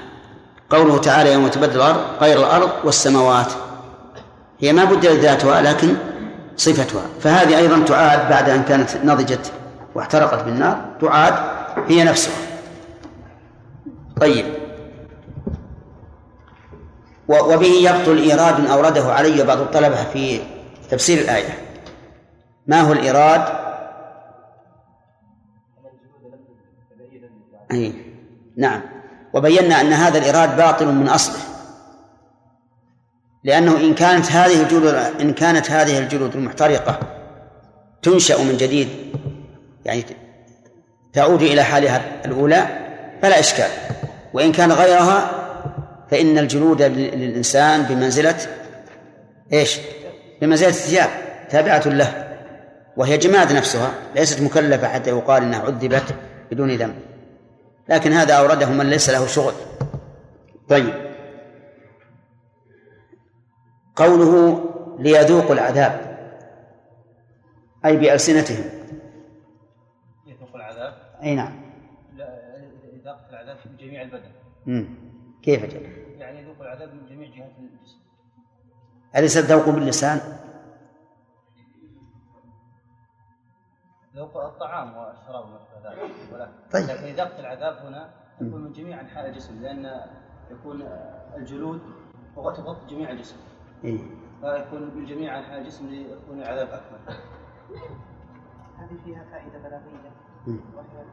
Speaker 1: قوله تعالى يوم تبدل الأرض غير الأرض والسماوات. هي ما بدلت ذاتها لكن صفتها. فهذه أيضا تعاد بعد أن كانت نضجت واحترقت بالنار تعاد هي نفسها. طيب. و- وبه يبطل إيراد أورده علي بعض الطلبة في تفسير الآية. ما هو الإيراد؟ أي. نعم. وبينا أن هذا الإيراد باطل من أصله. لأنه إن كانت هذه الجلود إن كانت هذه الجلود المحترقة تنشأ من جديد يعني تعود إلى حالها الأولى فلا إشكال. وإن كان غيرها فإن الجلود لل- للإنسان بمنزلة إيش؟ بمنزلة الثياب تابعة له وهي جماد نفسها ليست مكلفة حتى يقال أنها عذبت بدون ذنب. لكن هذا أورده من ليس له شغل. طيب. قوله ليذوقوا العذاب. أي بألسنتهم.
Speaker 5: يذوق العذاب؟
Speaker 1: أي نعم.
Speaker 5: لا إذاقة العذاب في جميع البدن.
Speaker 1: مم. كيف جل
Speaker 5: يعني يذوق العذاب من جميع جهات الجسم.
Speaker 1: أليس الذوق باللسان؟
Speaker 5: ذوق الطعام والشراب وما أشبه ذلك ولا
Speaker 1: طيب.
Speaker 5: لكن إذاقة العذاب هنا تكون من جميع أنحاء الجسم لأن يكون الجلود تغطي جميع الجسم.
Speaker 1: إيه.
Speaker 5: فيكون من جميع أنحاء الجسم ليكون العذاب أكمل
Speaker 10: هذه فيها فائدة بلاغية.
Speaker 1: مم.
Speaker 10: وهي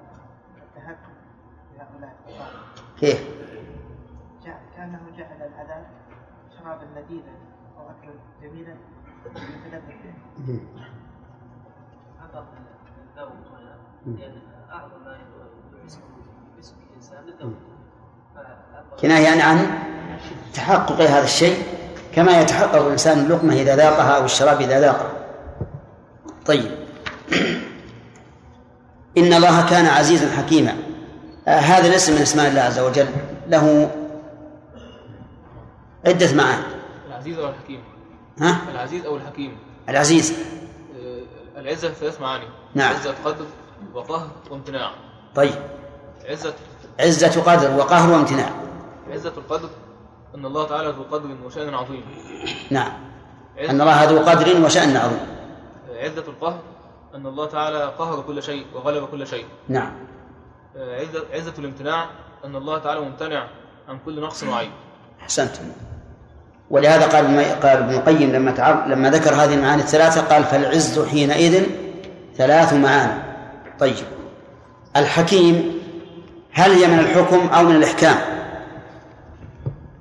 Speaker 10: التهكم بهؤلاء الكفار
Speaker 1: كيف؟
Speaker 10: كأنه جعل العذاب شرابا لذيذا
Speaker 8: أو اكلا جميلا. يتلذذ به عبر الذوق لأن اعظم ما الانسان
Speaker 1: يعني عن تحقق هذا الشيء كما يتحقق الإنسان اللقمة إذا ذاقها أو الشراب إذا ذاقه. طيب. إن الله كان عزيزا حكيما. آه هذا الاسم من أسماء الله عز وجل. له عدة معاني.
Speaker 11: العزيز أو الحكيم.
Speaker 1: ها؟
Speaker 11: العزيز أو الحكيم.
Speaker 1: العزيز.
Speaker 11: آه، العزة ثلاث معاني.
Speaker 1: نعم.
Speaker 11: عزة قدر وقهر وامتناع.
Speaker 1: طيب.
Speaker 11: عزة.
Speaker 1: عزة قدر وقهر وامتناع.
Speaker 11: عزة القدر أن الله تعالى ذو قدر وشأن عظيم.
Speaker 1: نعم. أن الله ذو قدر وشأن عظيم.
Speaker 11: عزة القهر أن الله تعالى قهر كل شيء وغلب كل شيء.
Speaker 1: نعم.
Speaker 11: عزة, عزة الامتناع أن الله تعالى ممتنع عن كل نقص وعيب.
Speaker 1: أحسنت ولهذا قال ابن- قال ابن القيم لما. لما ذكر هذه المعاني الثلاثة قال فالعز حينئذ ثلاث معاني. طيب. الحكيم هل هي من الحكم أو من الإحكام؟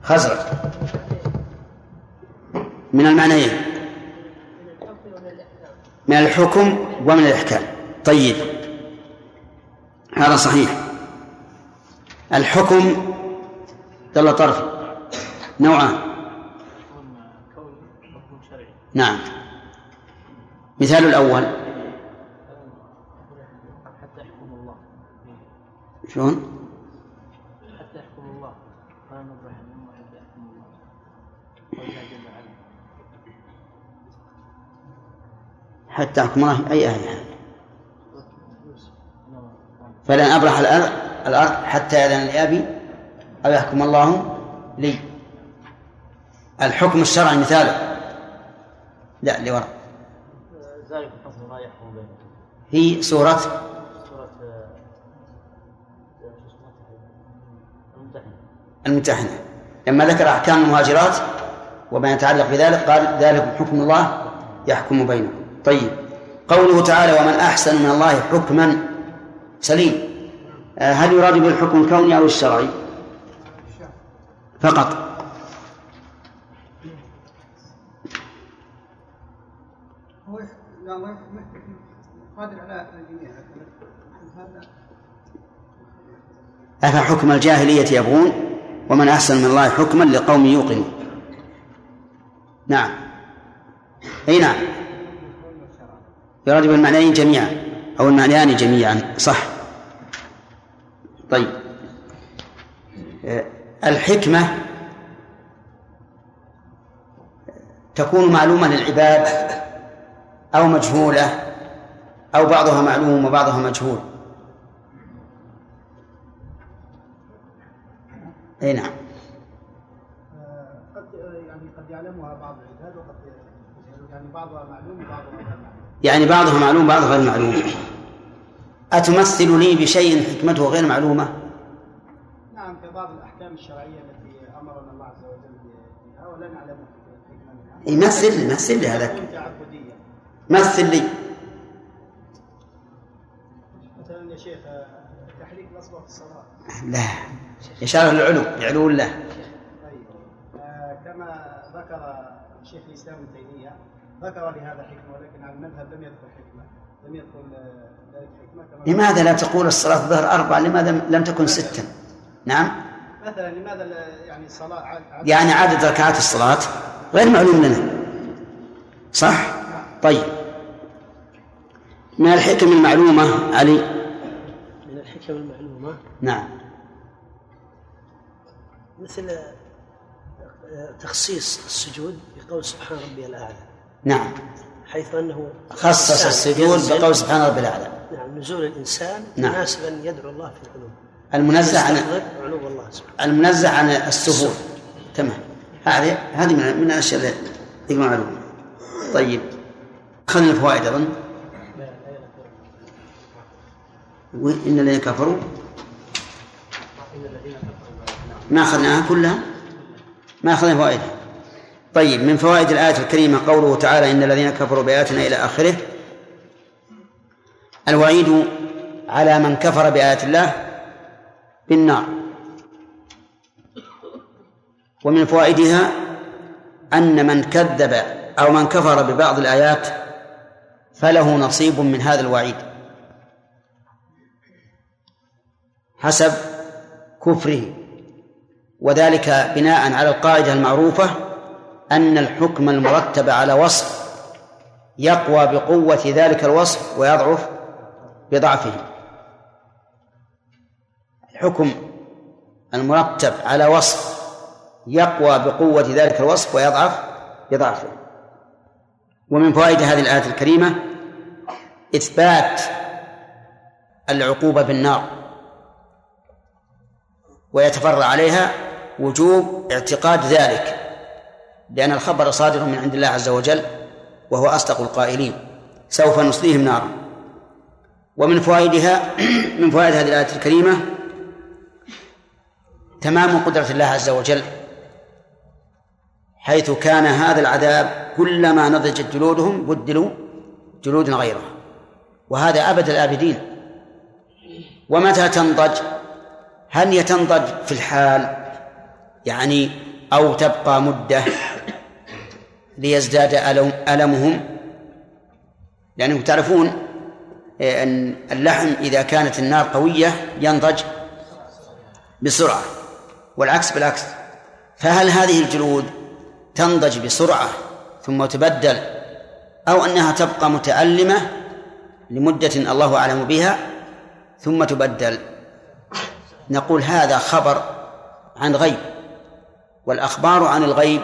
Speaker 1: خزرج. من المعنيين. من الحكم ومن الإحكام. طيب. هذا صحيح. الحكم دل طرف. نوعان. نعم. مثال الأول. شلون؟
Speaker 8: حتى يحكم الله. قال حتى يحكم الله قال جل وعلا
Speaker 1: حتى يحكم الله. أي آية فلن أبرح الأرض الأرض حتى يأذن لأبي أو يحكم الله لي. الحكم الشرعي مثاله. لا لورا.
Speaker 2: ذلك الفصل لا يحكم بينهم
Speaker 1: في سورة
Speaker 2: الممتحنة.
Speaker 1: لما ذكر أحكام المهاجرات وما يتعلق بذلك قال ذلك حكم الله يحكم بينكم. طيب. قوله تعالى ومن أحسن من الله حكما سليم. آه، هل يراد بالحكم الكوني أو الشرعي؟ فقط. أفحكم الجاهلية يبغون؟ ومن أحسن من الله حكما لقوم يوقنون. نعم. أي نعم. يراد بالمعنيين جميعا أو المعنيان جميعا صح. طيب. آه، الحكمة تكون معلومة للعباد أو مجهولة أو بعضها معلوم وبعضها مجهول. أي نعم.
Speaker 7: قد يعني قد يعلمها بعض العباد وقد يعني بعضها معلوم وبعضها غير معلوم.
Speaker 1: يعني بعضها معلوم بعضها غير معلوم. أتمثل لي بشيء حكمته غير معلومة؟
Speaker 7: نعم كبعض الأحكام الشرعية التي أمرنا الله عز وجل بها ولا نعلم الحكمه منها.
Speaker 1: يمثل لي مثل لي هذا
Speaker 7: تكون تعبدية.
Speaker 1: مثل لي.
Speaker 7: مثلا يا شيخ تحريك الاصبع في الصلاة.
Speaker 1: لا. إشارة للعلو لعلو الله
Speaker 7: طيب آه، كما ذكر شيخ الإسلام ابن تيمية ذكر لهذا حكمة ولكن على المذهب لم يذكر حكمة لم يذكر آه، ذلك حكمة كما
Speaker 1: لماذا لا تقول الصلاة الظهر أربعة؟ لماذا لم تكن ستا؟ نعم.
Speaker 7: مثلا لماذا يعني الصلاه عاد عاد-
Speaker 1: يعني عدد ركعات الصلاة غير معلوم لنا. صح؟ طيب. من الحكم المعلومة علي؟
Speaker 12: من الحكم المعلومة؟
Speaker 1: نعم.
Speaker 12: مثل آه، تخصيص السجود بقول سبحان ربي الأعلى.
Speaker 1: نعم.
Speaker 12: حيث أنه
Speaker 1: خصص السجود بقول سبحان ربي الأعلى.
Speaker 12: نعم نزول الإنسان
Speaker 1: نعم.
Speaker 12: مناسبا يدعو الله في العلو
Speaker 1: المنزه عن
Speaker 12: علو الله سبحانه
Speaker 1: المنزه عن السفور. تمام. هذه هذه من من الاشياء اللي معلومه طيب. اخذنا الفوائد أظن. وإن الذين كفروا ما أخذناها كلها؟ ما أخذنا فوائدها. طيب من فوائد الآية الكريمة قوله تعالى إن الذين كفروا بآياتنا إلى آخره الوعيد على من كفر بآيات الله بالنار. ومن فوائدها أن من كذب أو من كفر ببعض الآيات فله نصيب من هذا الوعيد. حسب كفره. وذلك بناء على القاعدة المعروفة أن الحكم المرتب على وصف يقوى بقوة ذلك الوصف ويضعف بضعفه. الحكم المرتب على وصف يقوى بقوة ذلك الوصف ويضعف بضعفه. ومن فوائد هذه الآية الكريمة إثبات العقوبة بالنار ويتفرع عليها وجوب اعتقاد ذلك لأن الخبر صادر من عند الله عز وجل وهو أصدق القائلين سوف نصليهم نارا. ومن فوائدها من فوائد هذه الآية الكريمة تمام قدرة الله عز وجل حيث كان هذا العذاب كلما نضجت جلودهم بدلوا جلود غيرها. وهذا أبد الآبدين. ومتى تنضج؟ هل هي تنضج في الحال؟ يعني أو تبقى مدة ليزداد ألم ألمهم لأنكم تعرفون أن اللحم إذا كانت النار قوية ينضج بسرعة والعكس بالعكس. فهل هذه الجلود تنضج بسرعة ثم تبدل أو أنها تبقى متألمة لمدة الله أعلم بها ثم تبدل؟ نقول هذا خبر عن غيب. والأخبار عن الغيب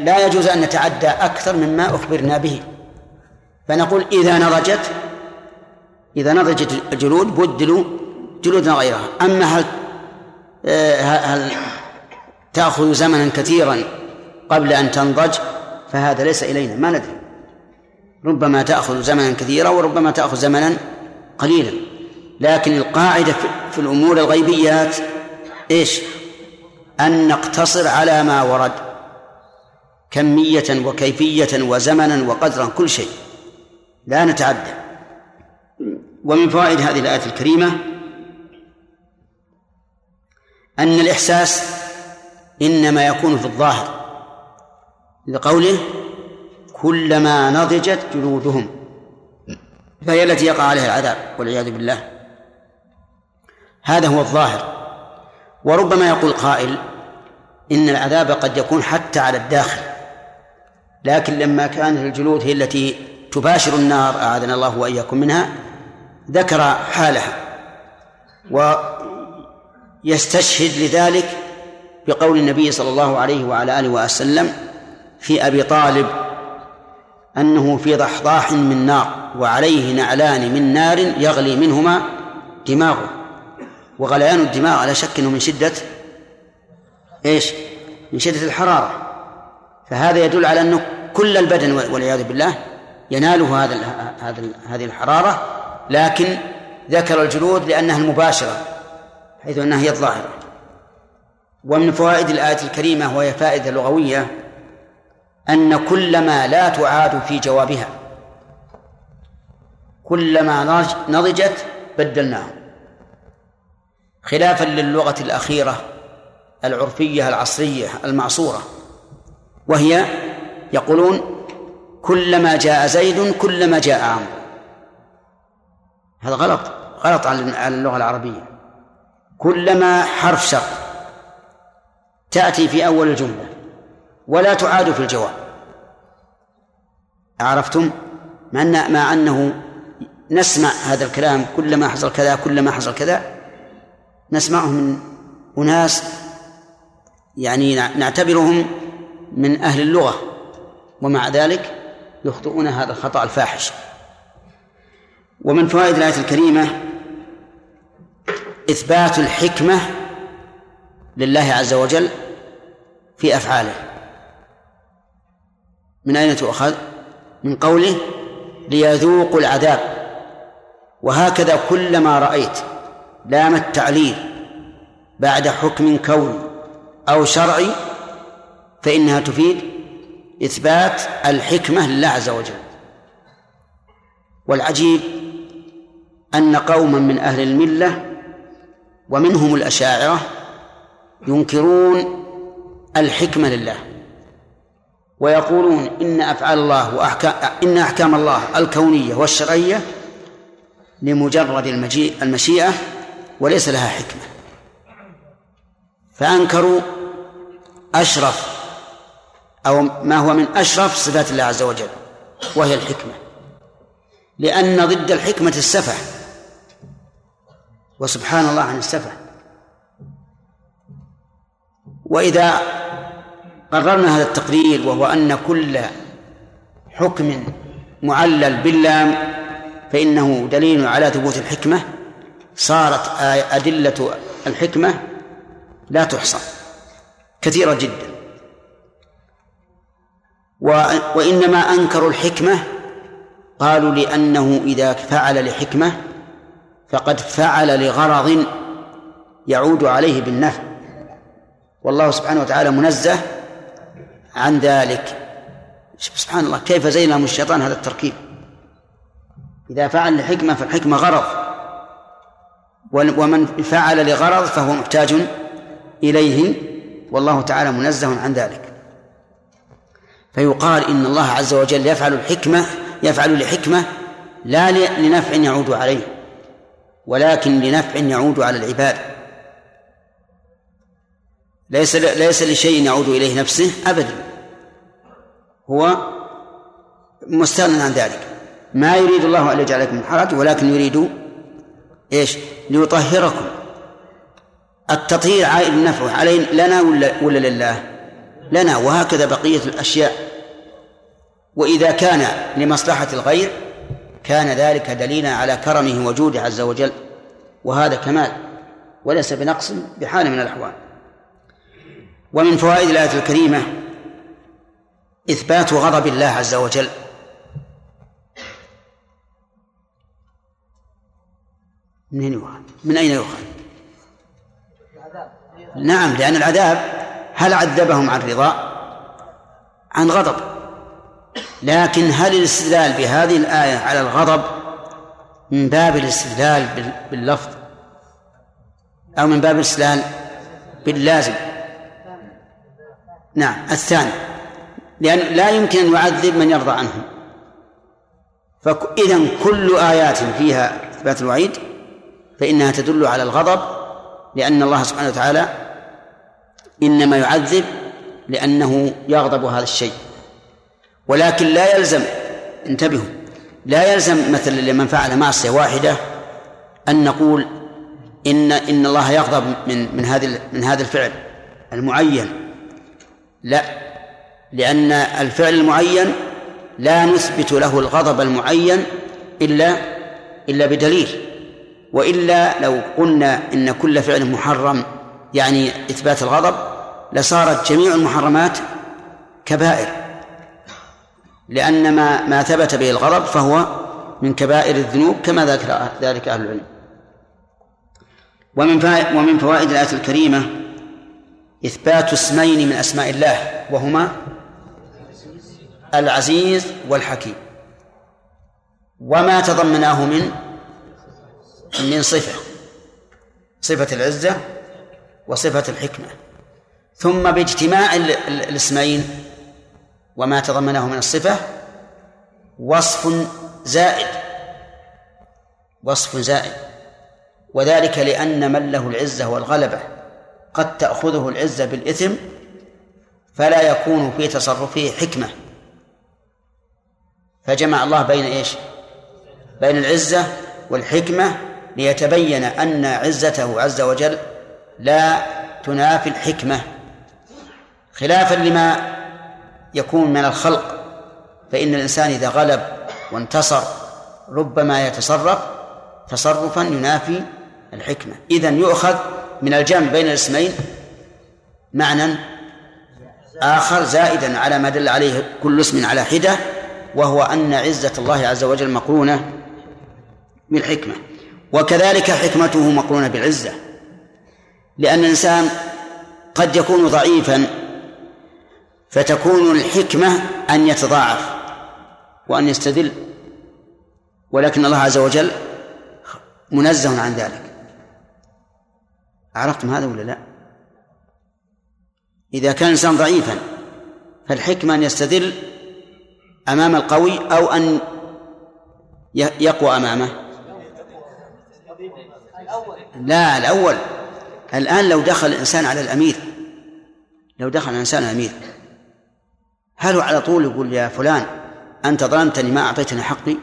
Speaker 1: لا يجوز أن نتعدى أكثر مما أخبرنا به. فنقول إذا نضجت إذا نضجت الجلود بدلوا جلودا غيرها. أما هل آه، هل تأخذ زمنا كثيرا قبل أن تنضج فهذا ليس إلينا. ما ندري. ربما تأخذ زمنا كثيرا وربما تأخذ زمنا قليلا. لكن القاعدة في الأمور الغيبيات إيش؟ أن نقتصر على ما ورد كمية وكيفية وزمنا وقدرا كل شيء. لا نتعدى. ومن فوائد هذه الآية الكريمة أن الإحساس إنما يكون في الظاهر لقوله كلما نضجت جلودهم فهي التي يقع عليها العذاب والعياذ بالله. هذا هو الظاهر. وربما يقول قائل إن العذاب قد يكون حتى على الداخل لكن لما كانت الجلود هي التي تباشر النار أعاذنا الله وإياكم منها ذكر حالها ويستشهد لذلك بقول النبي صلى الله عليه وعلى آله وسلم في أبي طالب أنه في ضحضاح من نار وعليه نعلان من نار يغلي منهما دماغه. وغليان الدماغ على شك أنه من شدة إيش؟ من شدة الحرارة. فهذا يدل على أنه كل البدن والعياذ بالله يناله هذا هذا هذه الحرارة لكن ذكر الجلود لأنها المباشرة حيث أنها هي الظاهرة. ومن فوائد الآية الكريمة وهي فائدة لغوية أن كل ما لا تعاد في جوابها كلما نضجت بدلناه. خلافا للغة الأخيرة العرفية العصرية المعصورة وهي يقولون كلما جاء زيد كلما جاء عمرو. هذا غلط غلط على اللغة العربية. كلما حرف شر تأتي في أول الجملة ولا تعاد في الجواب. عرفتم؟ مع أن مع أنه نسمع هذا الكلام كلما حصل كذا كلما حصل كذا. نسمعه من أناس يعني نعتبرهم من أهل اللغة ومع ذلك يخطئون هذا الخطأ الفاحش. ومن فوائد الآية الكريمة إثبات الحكمة لله عز وجل في أفعاله. من أين تؤخذ؟ من قوله ليذوقوا العذاب. وهكذا كلما رأيت لام التعليل بعد حكم كوني أو شرعي فإنها تفيد إثبات الحكمة لله عز وجل. والعجيب أن قوما من أهل الملة ومنهم الأشاعرة ينكرون الحكمة لله ويقولون إن أفعال الله وأحكام إن أحكام الله الكونية والشرعية لمجرد المجيء المشيئة وليس لها حكمة. فأنكروا أشرف أو ما هو من أشرف صفات الله عز وجل وهي الحكمة. لأن ضد الحكمة السفه. وسبحان الله عن السفه. وإذا قررنا هذا التقرير وهو أن كل حكم معلل باللام فإنه دليل على ثبوت الحكمة. صارت أدلة الحكمة لا تحصى كثيرة جدا. وإنما أنكروا الحكمة قالوا لأنه إذا فعل لحكمة فقد فعل لغرض يعود عليه بالنفع. والله سبحانه وتعالى منزه عن ذلك. سبحان الله كيف زين الشيطان هذا التركيب؟ إذا فعل لحكمة فالحكمة غرض. ومن فعل لغرض فهو محتاج إليه والله تعالى منزه عن ذلك. فيقال إن الله عز وجل يفعل الحكمة يفعل لحكمة لا لنفع يعود عليه ولكن لنفع يعود على العباد. ليس ليس لشيء يعود إليه نفسه أبدا. هو مستغن عن ذلك. ما يريد الله أن يجعلكم من حرج ولكن يريد إيش؟ ليطهركم. التطهير عائد نفعه علينا لنا ولا ولا لله؟ لنا. وهكذا بقية الأشياء. وإذا كان لمصلحة الغير كان ذلك دليلا على كرمه وجوده عز وجل. وهذا كمال. وليس بنقص بحال من الأحوال. ومن فوائد الآية الكريمة إثبات غضب الله عز وجل. من يؤخذ؟ من أين يؤخذ؟ نعم لأن العذاب هل عذبهم عن رضا؟ عن غضب لكن هل الاستدلال بهذه الآية على الغضب من باب الاستدلال باللفظ أو من باب الاستدلال باللازم نعم الثاني لأن لا يمكن أن يعذب من يرضى عنه فإذا كل آيات فيها إثبات الوعيد فإنها تدل على الغضب لأن الله سبحانه وتعالى إنما يعذب لأنه يغضب هذا الشيء. ولكن لا يلزم انتبهوا لا يلزم مثلا لمن فعل معصية واحدة أن نقول إن إن الله يغضب من من هذه من هذا الفعل المعين. لا لأن الفعل المعين لا نثبت له الغضب المعين إلا إلا بدليل. وإلا لو قلنا إن كل فعل محرم يعني إثبات الغضب لصارت جميع المحرمات كبائر. لأن ما ما ثبت به الغضب فهو من كبائر الذنوب كما ذكر ذلك أهل العلم. ومن ومن فوائد الآية الكريمة إثبات اسمين من أسماء الله وهما العزيز والحكيم. وما تضمناه من من صفة صفة العزة وصفة الحكمة. ثم باجتماع الاسمين وما تضمنه من الصفة وصف زائد وصف زائد. وذلك لأن من له العزة والغلبة قد تأخذه العزة بالإثم فلا يكون في تصرفه حكمة. فجمع الله بين إيش؟ بين العزة والحكمة ليتبين أن عزته عز وجل لا تنافي الحكمة خلافا لما يكون من الخلق. فإن الإنسان إذا غلب وانتصر ربما يتصرف تصرفا ينافي الحكمة. إذا يؤخذ من الجمع بين الاسمين معنى آخر زائدا على ما دل عليه كل اسم على حدة وهو أن عزة الله عز وجل مقرونة بالحكمة. وكذلك حكمته مقرونة بالعزة. لأن الإنسان قد يكون ضعيفا فتكون الحكمة أن يتضاعف وأن يستدل. ولكن الله عز وجل منزه عن ذلك. عرفتم هذا ولا لا؟ إذا كان الإنسان ضعيفا فالحكمة أن يستدل أمام القوي أو أن يقوى أمامه. لا الأول. الآن لو دخل الإنسان على الأمير لو دخل الإنسان على الأمير. هل هو على طول يقول يا فلان أنت ظلمتني ما أعطيتني حقي؟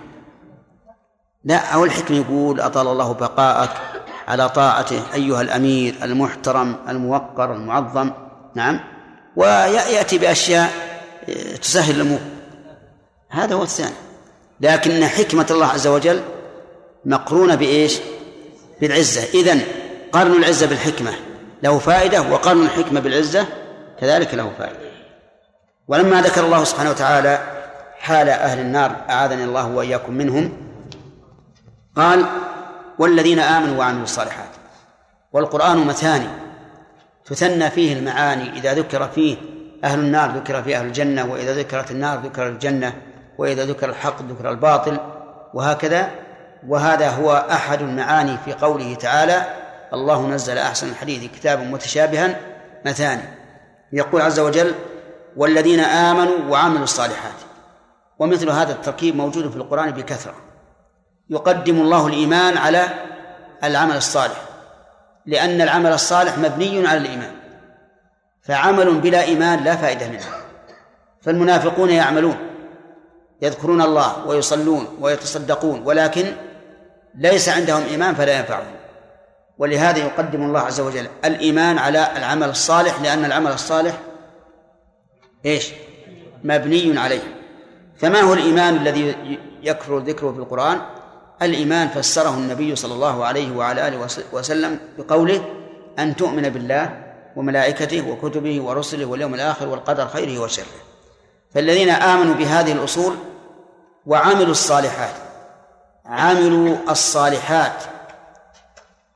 Speaker 1: لا أو الحكم يقول أطال الله بقاءك على طاعته أيها الأمير المحترم الموقر المعظم. نعم. ويأتي بأشياء تسهل الأمور. هذا هو الثاني. لكن حكمة الله عز وجل مقرونة بإيش؟ بالعزة. إذن قرن العزة بالحكمة له فائدة وقرن الحكمة بالعزة كذلك له فائدة. ولما ذكر الله سبحانه وتعالى حال أهل النار أعاذني الله وإياكم منهم قال والذين آمنوا وعملوا الصالحات. والقرآن مثاني تثنى فيه المعاني إذا ذكر فيه أهل النار ذكر فيه أهل الجنة وإذا ذكرت النار ذكر الجنة وإذا ذكر الحق ذكر الباطل وهكذا وهذا هو أحد المعاني في قوله تعالى الله نزل أحسن الحديث كتابا متشابها مثاني يقول عز وجل والذين آمنوا وعملوا الصالحات ومثل هذا التركيب موجود في القرآن بكثرة. يقدم الله الإيمان على العمل الصالح لأن العمل الصالح مبني على الإيمان. فعمل بلا إيمان لا فائدة منه. فالمنافقون يعملون يذكرون الله ويصلون ويتصدقون ولكن ليس عندهم إيمان فلا ينفعهم ولهذا يقدم الله عز وجل الإيمان على العمل الصالح لأن العمل الصالح إيش؟ مبني عليه فما هو الإيمان الذي يكثر ذكره في القرآن؟ الإيمان فسره النبي صلى الله عليه وعلى آله وسلم بقوله أن تؤمن بالله وملائكته وكتبه ورسله واليوم الآخر والقدر خيره وشره فالذين آمنوا بهذه الأصول وعملوا الصالحات عملوا الصالحات.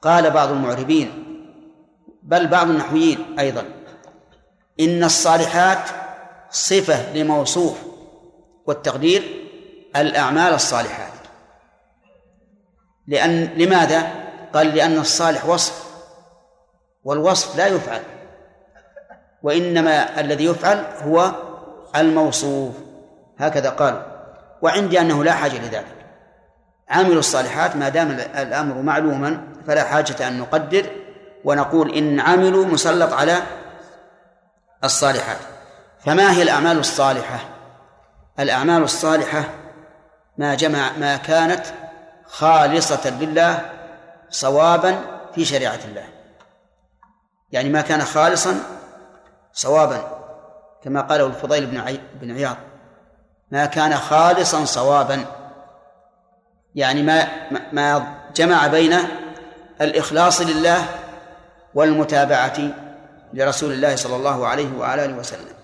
Speaker 1: قال بعض المعربين بل بعض النحويين أيضا إن الصالحات صفة لموصوف والتقدير الأعمال الصالحات. لأن لماذا؟ قال لأن الصالح وصف والوصف لا يفعل وإنما الذي يفعل هو الموصوف. هكذا قال. وعندي أنه لا حاجة لذلك. عاملوا الصالحات ما دام الأمر معلوما فلا حاجة أن نقدر ونقول إن عملوا مسلط على الصالحات. فما هي الأعمال الصالحة؟ الأعمال الصالحة ما جمع ما كانت خالصة لله صوابا في شريعة الله. يعني ما كان خالصا صوابا كما قاله الفضيل بن عياض. ما كان خالصا صوابا يعني ما ما جمع بين الإخلاص لله والمتابعة لرسول الله صلى الله عليه وعلى آله وسلم.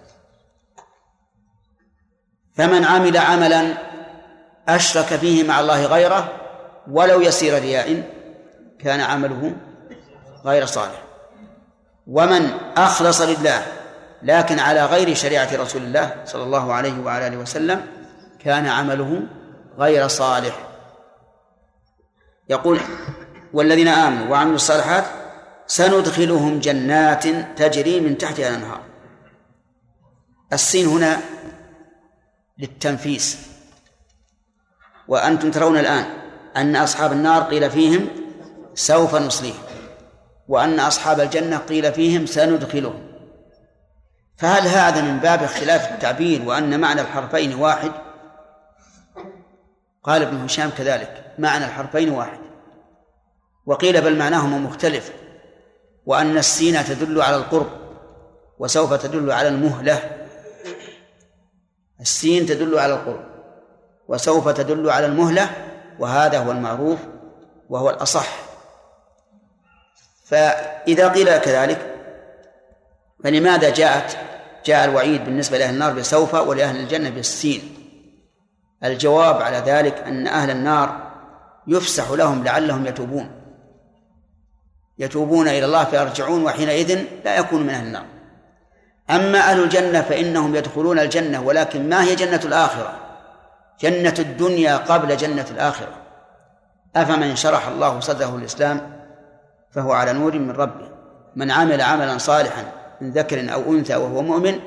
Speaker 1: فمن عمل عملا أشرك فيه مع الله غيره ولو يسير رياء كان عمله غير صالح. ومن أخلص لله لكن على غير شريعة رسول الله صلى الله عليه وعلى آله وسلم كان عمله غير صالح. يقول والذين آمنوا وعملوا الصالحات سندخلهم جنات تجري من تحتها الأنهار. السين هنا للتنفيس. وأنتم ترون الآن أن أصحاب النار قيل فيهم سوف نصليهم وأن أصحاب الجنة قيل فيهم سندخلهم. فهل هذا من باب اختلاف التعبير وأن معنى الحرفين واحد؟ قال ابن هشام كذلك معنى الحرفين واحد. وقيل بل معناهما مختلف وأن السين تدل على القرب وسوف تدل على المهلة. السين تدل على القرب وسوف تدل على المهلة وهذا هو المعروف وهو الأصح. فإذا قيل كذلك فلماذا جاءت جاء الوعيد بالنسبة لأهل النار بسوف ولأهل الجنة بالسين؟ الجواب على ذلك أن أهل النار يفسح لهم لعلهم يتوبون. يتوبون إلى الله فيرجعون وحينئذ لا يكون من أهل النار. أما أهل الجنة فإنهم يدخلون الجنة ولكن ما هي جنة الآخرة؟ جنة الدنيا قبل جنة الآخرة. أفمن شرح الله صدره الإسلام فهو على نور من ربه. من عمل عملا صالحا من ذكر أو أنثى وهو مؤمن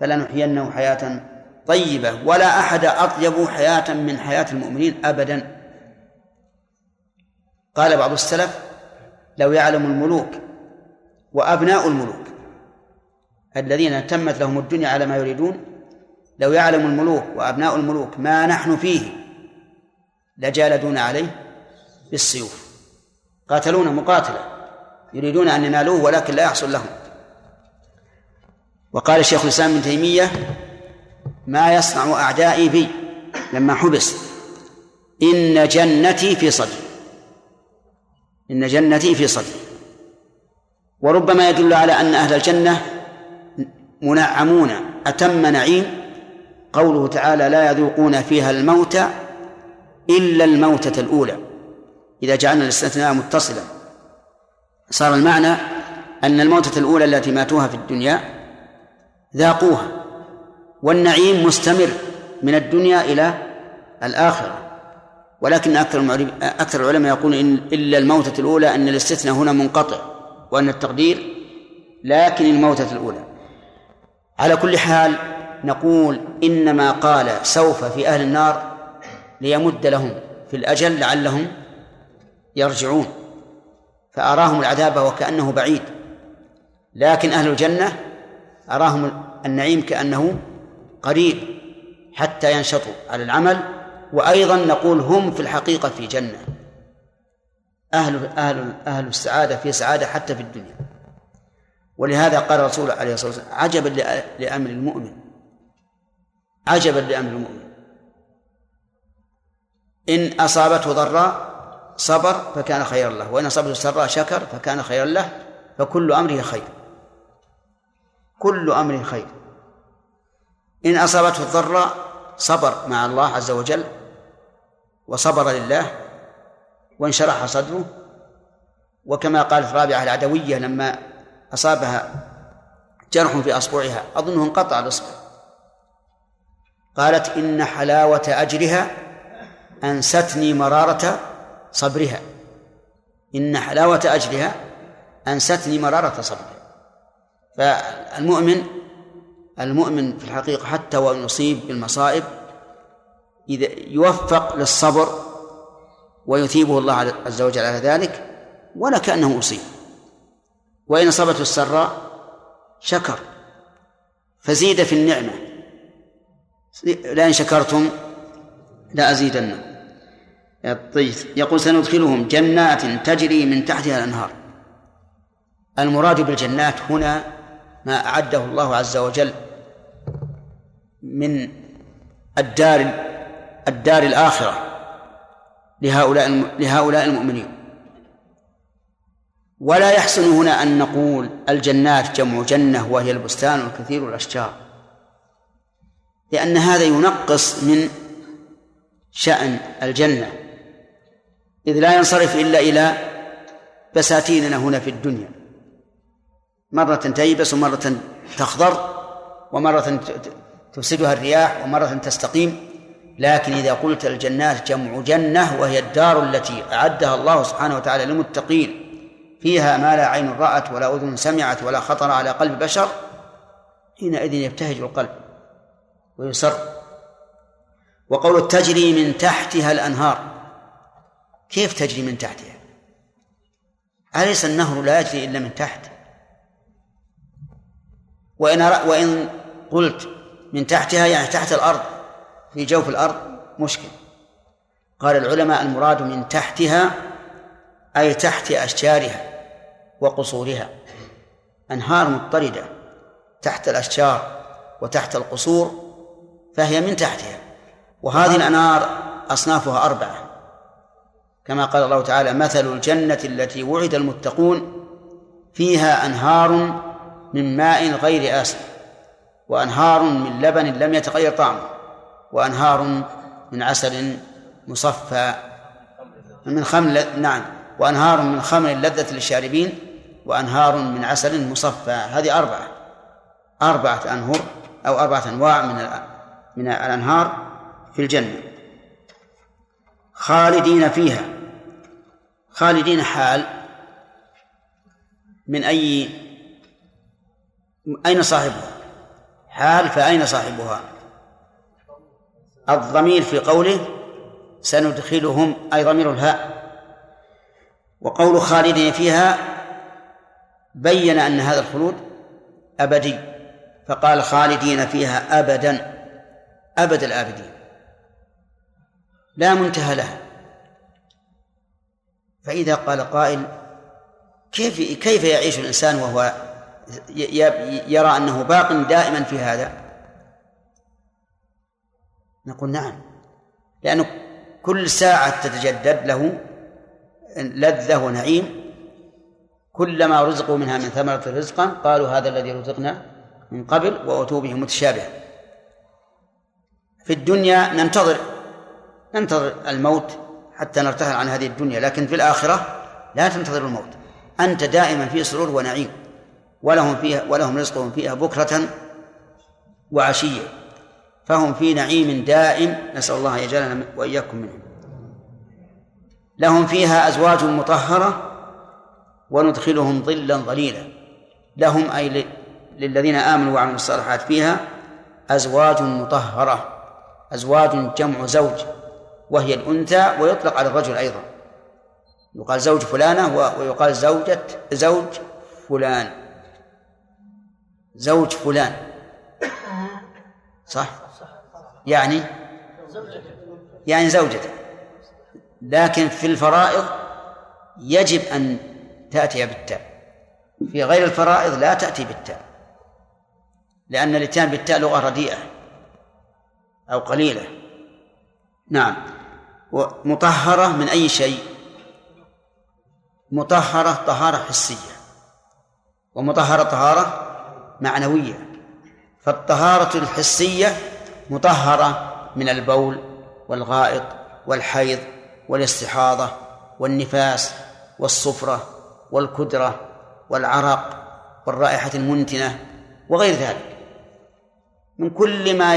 Speaker 1: فلنحيينه حياة طيبة ولا أحد أطيب حياة من حياة المؤمنين أبدا. قال بعض السلف لو يعلم الملوك وأبناء الملوك الذين تمت لهم الدنيا على ما يريدون لو يعلم الملوك وأبناء الملوك ما نحن فيه لجالدون عليه بالسيوف. قاتلون مقاتلة يريدون أن ينالوه ولكن لا يحصل لهم. وقال الشيخ الإسلام ابن تيمية ما يصنع أعدائي بي لما حبس. إن جنتي في صدري. إن جنتي في صدري. وربما يدل على أن أهل الجنة منعمون. أتم نعيم. قوله تعالى لا يذوقون فيها الموت إلا الموتة الأولى. إذا جعلنا الاستثناء متصلا. صار المعنى أن الموتة الأولى التي ماتوها في الدنيا ذاقوها. والنعيم مستمر من الدنيا إلى الآخرة. ولكن أكثر أكثر العلماء يقولون إن إلا الموتة الأولى أن الاستثناء هنا منقطع وأن التقدير لكن الموتة الأولى. على كل حال نقول إنما قال سوف في أهل النار ليمد لهم في الأجل لعلهم يرجعون. فأراهم العذاب وكأنه بعيد. لكن أهل الجنة أراهم النعيم كأنه قريب حتى ينشطوا على العمل وأيضا نقول هم في الحقيقة في جنة. أهل أهل أهل السعادة في سعادة حتى في الدنيا. ولهذا قال الرسول عليه الصلاة والسلام عجبا لأمر المؤمن. عجبا لأمر المؤمن. إن أصابته ضراء صبر فكان خيرا له. وإن أصابته سراء شكر فكان خيرا له. فكل أمره خير. كل أمره خير. إن أصابته الضراء صبر مع الله عز وجل وصبر لله وانشرح صدره. وكما قالت رابعة العدوية لما أصابها جرح في أصبعها أظنه انقطع الإصبع. قالت إن حلاوة أجرها أنستني مرارة صبرها. إن حلاوة أجرها أنستني مرارة صبرها. فالمؤمن المؤمن في الحقيقة حتى وإن يصيب بالمصائب إذا يوفق للصبر ويثيبه الله عز وجل على ذلك ولا كأنه أصيب. وإن أصابته السراء شكر. فزيد في النعمة. لئن شكرتم لأزيدنكم طيب يقول سندخلهم جنات تجري من تحتها الأنهار. المراد بالجنات هنا ما أعده الله عز وجل من الدار الدار الآخرة لهؤلاء لهؤلاء المؤمنين. ولا يحسن هنا أن نقول الجنات جمع جنة وهي البستان الكثير الأشجار. لأن هذا ينقص من شأن الجنة. إذ لا ينصرف إلا إلى بساتيننا هنا في الدنيا. مرة تيبس ومرة تخضر ومرة تفسدها الرياح ومرة تستقيم. لكن إذا قلت الجنات جمع جنة وهي الدار التي أعدها الله سبحانه وتعالى للمتقين فيها ما لا عين رأت ولا أذن سمعت ولا خطر على قلب بشر حينئذ يبتهج القلب ويسر. وقول تجري من تحتها الأنهار كيف تجري من تحتها؟ أليس النهر لا يجري إلا من تحت؟ وإن وإن قلت من تحتها يعني تحت الأرض في جوف الأرض مشكل. قال العلماء المراد من تحتها أي تحت أشجارها وقصورها. أنهار مضطردة تحت الأشجار وتحت القصور فهي من تحتها. وهذه الأنهار أصنافها أربعة. كما قال الله تعالى مثل الجنة التي وعد المتقون فيها أنهار من ماء غير آسن. وأنهار من لبن لم يتغير طعمه وأنهار من عسل مصفى من خمر نعم وأنهار من خمر لذة للشاربين وأنهار من عسل مصفى. هذه أربعة أربعة أنهر أو أربعة أنواع من من الأنهار في الجنة. خالدين فيها. خالدين حال. من أي أين صاحبها؟ حال فأين صاحبها؟ الضمير في قوله سندخلهم أي ضمير الهاء. وقول خالدين فيها بين أن هذا الخلود أبدي فقال خالدين فيها أبدا أبد الآبدين. لا منتهى لها. فإذا قال قائل كيف كيف يعيش الإنسان وهو يرى أنه باق دائما في هذا؟ نقول نعم. لأنه كل ساعة تتجدد له لذة ونعيم. كلما رزقوا منها من ثمرة رزقا قالوا هذا الذي رزقنا من قبل وأتوا به متشابها في الدنيا ننتظر ننتظر الموت حتى نرتحل عن هذه الدنيا لكن في الآخرة لا تنتظر الموت. أنت دائما في سرور ونعيم. ولهم فيها ولهم رزقهم فيها بكرة وعشية. فهم في نعيم دائم نسأل الله أن يجعلنا وإياكم منهم. لهم فيها أزواج مطهرة وندخلهم ظلا ظليلا. لهم أي للذين آمنوا وعملوا الصالحات فيها أزواج مطهرة أزواج جمع زوج وهي الأنثى ويطلق على الرجل أيضا. يقال زوج فلانة ويقال زوجة زوج فلان. زوج فلان. صح؟ يعني؟ يعني زوجته. لكن في الفرائض يجب أن تأتي بالتاء. في غير الفرائض لا تأتي بالتاء. لأن الإتيان بالتاء لغة رديئة أو قليلة. نعم. ومطهرة من أي شيء؟ مطهرة طهارة حسية. ومطهرة طهارة معنوية. فالطهارة الحسية مطهرة من البول والغائط والحيض والاستحاضة والنفاس والصفرة والكدرة والعرق والرائحة المنتنة وغير ذلك. من كل ما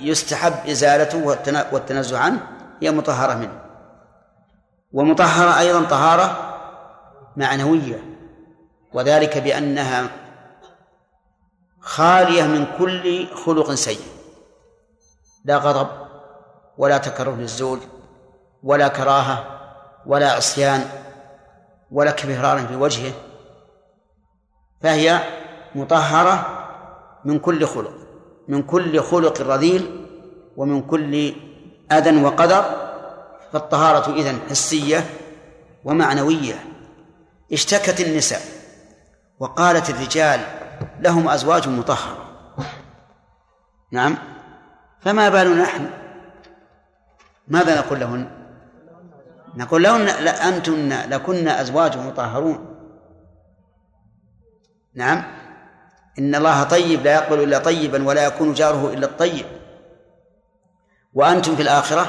Speaker 1: يستحب إزالته والتنزه عنه هي مطهرة منه. ومطهرة أيضا طهارة معنوية وذلك بأنها خالية من كل خلق سيء. لا غضب ولا تكره للزوج ولا كراهة ولا عصيان ولا كبرار في وجهه. فهي مطهرة من كل خلق من كل خلق رذيل ومن كل أذى وقدر. فالطهارة إذن حسية ومعنوية. اشتكت النساء وقالت الرجال لهم أزواج مطهرة. نعم. فما بالنا نحن؟ ماذا نقول لهن؟ نقول لهن أنتن لكن أزواج مطهرون. نعم. إن الله طيب لا يقبل إلا طيبا ولا يكون جاره إلا الطيب. وأنتم في الآخرة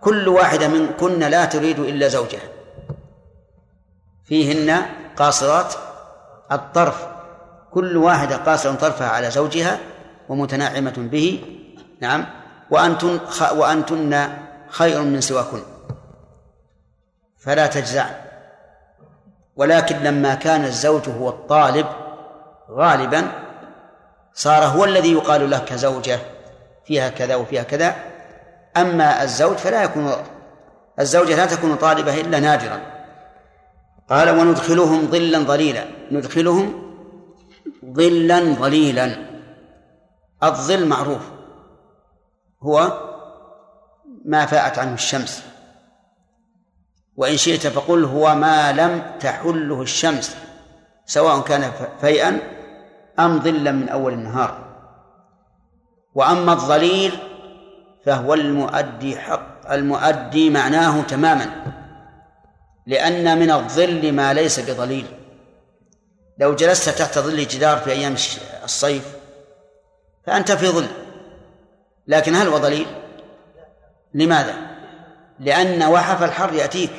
Speaker 1: كل واحدة منكن لا تريد إلا زوجها. فيهن قاصرات الطرف. كل واحدة قاصرة طرفها على زوجها ومتنعمة به نعم وأنتن وأنتن خير من سواكن. فلا تجزعن ولكن لما كان الزوج هو الطالب غالبا صار هو الذي يقال له كزوجة فيها كذا وفيها كذا. أما الزوج فلا يكون الزوجة لا تكون طالبة إلا نادرا. قال وندخلهم ظلا ظليلا. ندخلهم ظلا ظليلا. الظل معروف. هو ما فاءت عنه الشمس. وإن شئت فقل هو ما لم تحله الشمس سواء كان فيئا أم ظلا من أول النهار. وأما الظليل فهو المؤدي حق المؤدي معناه تماما لأن من الظل ما ليس بظليل. لو جلست تحت ظل جدار في أيام الصيف فأنت في ظل. لكن هل هو ظليل؟ لماذا؟ لأن وحف الحر يأتيك.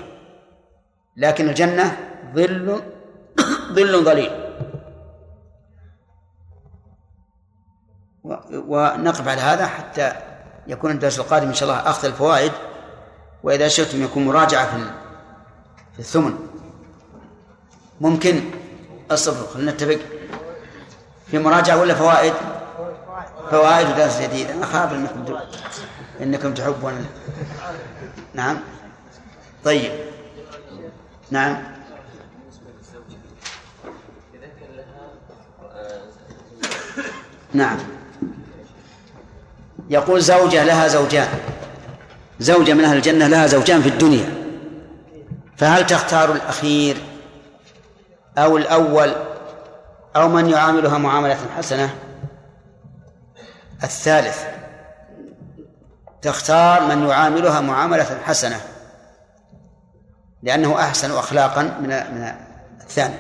Speaker 1: لكن الجنة ظل ظل ظليل. ونقف على هذا حتى يكون الدرس القادم إن شاء الله أخذ الفوائد. وإذا شئتم يكون مراجعة في في الثمن. ممكن الصفر. خلينا نتفق. في مراجعة ولا فوائد؟ فوائد درس جديد. أنا أنكم أنكم تحبون. نعم. طيب. نعم. نعم. يقول زوجة لها زوجان. زوجة من أهل الجنة لها زوجان في الدنيا. فهل تختار الأخير أو الأول أو من يعاملها معاملة حسنة. الثالث تختار من يعاملها معاملة حسنة لأنه أحسن أخلاقا من من الثاني.